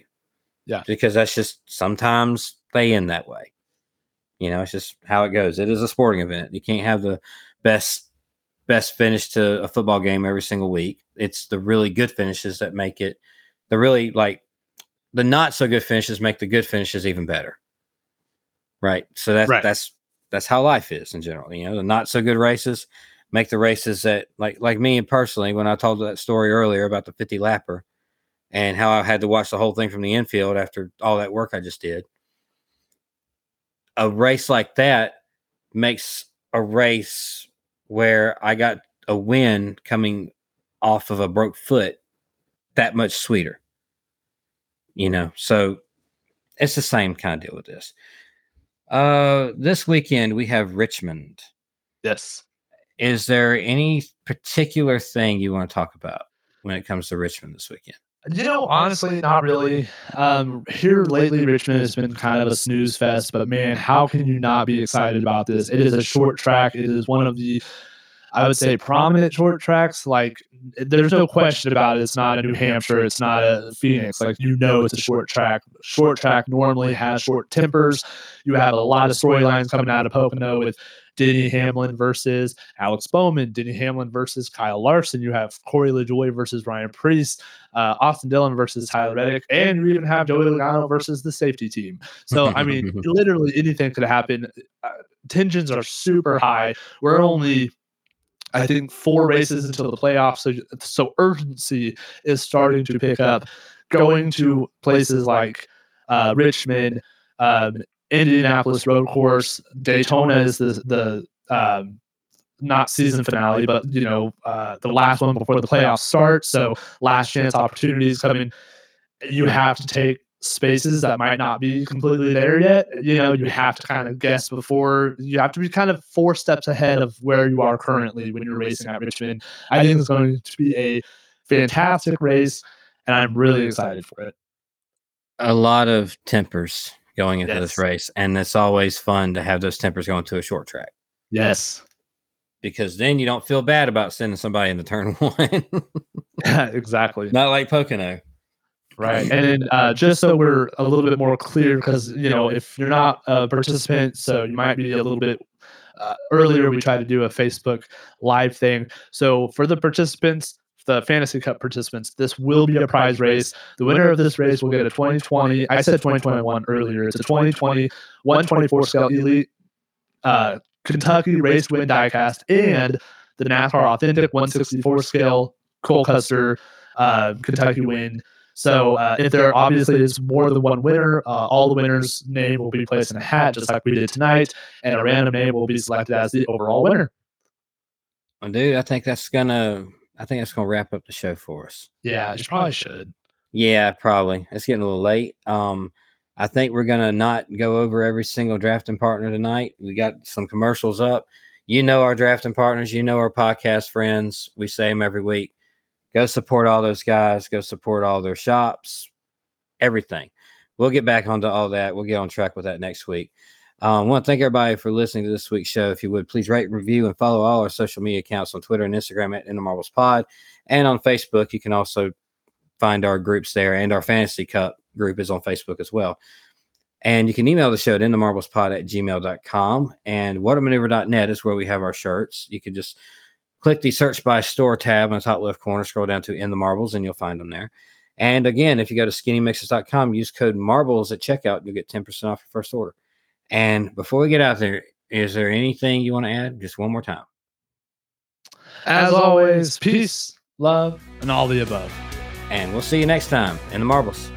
Yeah. because that's just sometimes they end that way. You know, it's just how it goes. It is a sporting event. You can't have the best best finish to a football game every single week. It's the really good finishes that make it the really like the not so good finishes make the good finishes even better. Right. So that's Right. that's that's how life is in general. You know, the not so good races make the races that like like me and personally when I told that story earlier about the 50 lapper and how I had to watch the whole thing from the infield after all that work I just did. A race like that makes a race where I got a win coming off of a broke foot that much sweeter. You know, so it's the same kind of deal with this. Uh this weekend we have Richmond. yes Is there any particular thing you want to talk about when it comes to Richmond this weekend? You know honestly not really um here lately richmond has been kind of a snooze fest but man how can you not be excited about this it is a short track it is one of the I would say prominent short tracks. Like there's no question about it. It's not a New Hampshire. It's not a Phoenix. Like you know, it's a short track. Short track normally has short tempers. You have a lot of storylines coming out of Pocono with Denny Hamlin versus Alex Bowman, Denny Hamlin versus Kyle Larson. You have Corey LaJoie versus Ryan Preece, uh, Austin Dillon versus Tyler Reddick, and you even have Joey Logano versus the safety team. So I mean, literally anything could happen. Uh, tensions are super high. We're only I think four races until the playoffs, so so urgency is starting to pick up. Going to places like uh, Richmond, um, Indianapolis Road Course, Daytona is the the um, not season finale, but you know uh, the last one before the playoffs start. So last chance opportunities coming. You have to take spaces that might not be completely there yet. You know, you have to kind of guess before you have to be kind of four steps ahead of where you are currently when you're racing at Richmond. I think it's going to be a fantastic race, and I'm really excited for it. A lot of tempers going into this race, and it's always fun to have those tempers going to a short track Yes. because then you don't feel bad about sending somebody into turn one. exactly. Not like Pocono. Right. And uh, just so we're a little bit more clear, because, you know, if you're not a participant, so you might be a little bit uh, earlier, we tried to do a Facebook live thing. So for the participants, the Fantasy Cup participants, this will be a prize race. The winner of this race will get a 2020. I said 2021 earlier. It's a 2020 124 scale elite uh, Kentucky race win diecast and the NASCAR authentic 164 scale Cole Custer uh, Kentucky win. So uh, if there obviously is more than one winner, uh, all the winners' name will be placed in a hat, just like we did tonight, and a random name will be selected as the overall winner. Well, dude, I think that's gonna. I think that's gonna wrap up the show for us. Yeah, you probably should. Yeah, probably. It's getting a little late. Um, I think we're gonna not go over every single drafting partner tonight. We got some commercials up. You know our drafting partners. You know our podcast friends. We say them every week. Go support all those guys. Go support all their shops. Everything. We'll get back onto all that. We'll get on track with that next week. Um, I want to thank everybody for listening to this week's show. If you would please rate, review, and follow all our social media accounts on Twitter and Instagram at In the Marbles Pod, and on Facebook. You can also find our groups there, and our Fantasy Cup group is on Facebook as well. And you can email the show at inthemarblespod at gmail.com. And whatamaneuver.net is where we have our shirts. You can just click the search by store tab on the top left corner, scroll down to In the Marbles, and you'll find them there. And again, if you go to skinnymixes.com, use code marbles at checkout, you'll get 10% off your first order. And before we get out there, is there anything you want to add? Just one more time. As, As always, peace, love, and all the above. And we'll see you next time in the marbles.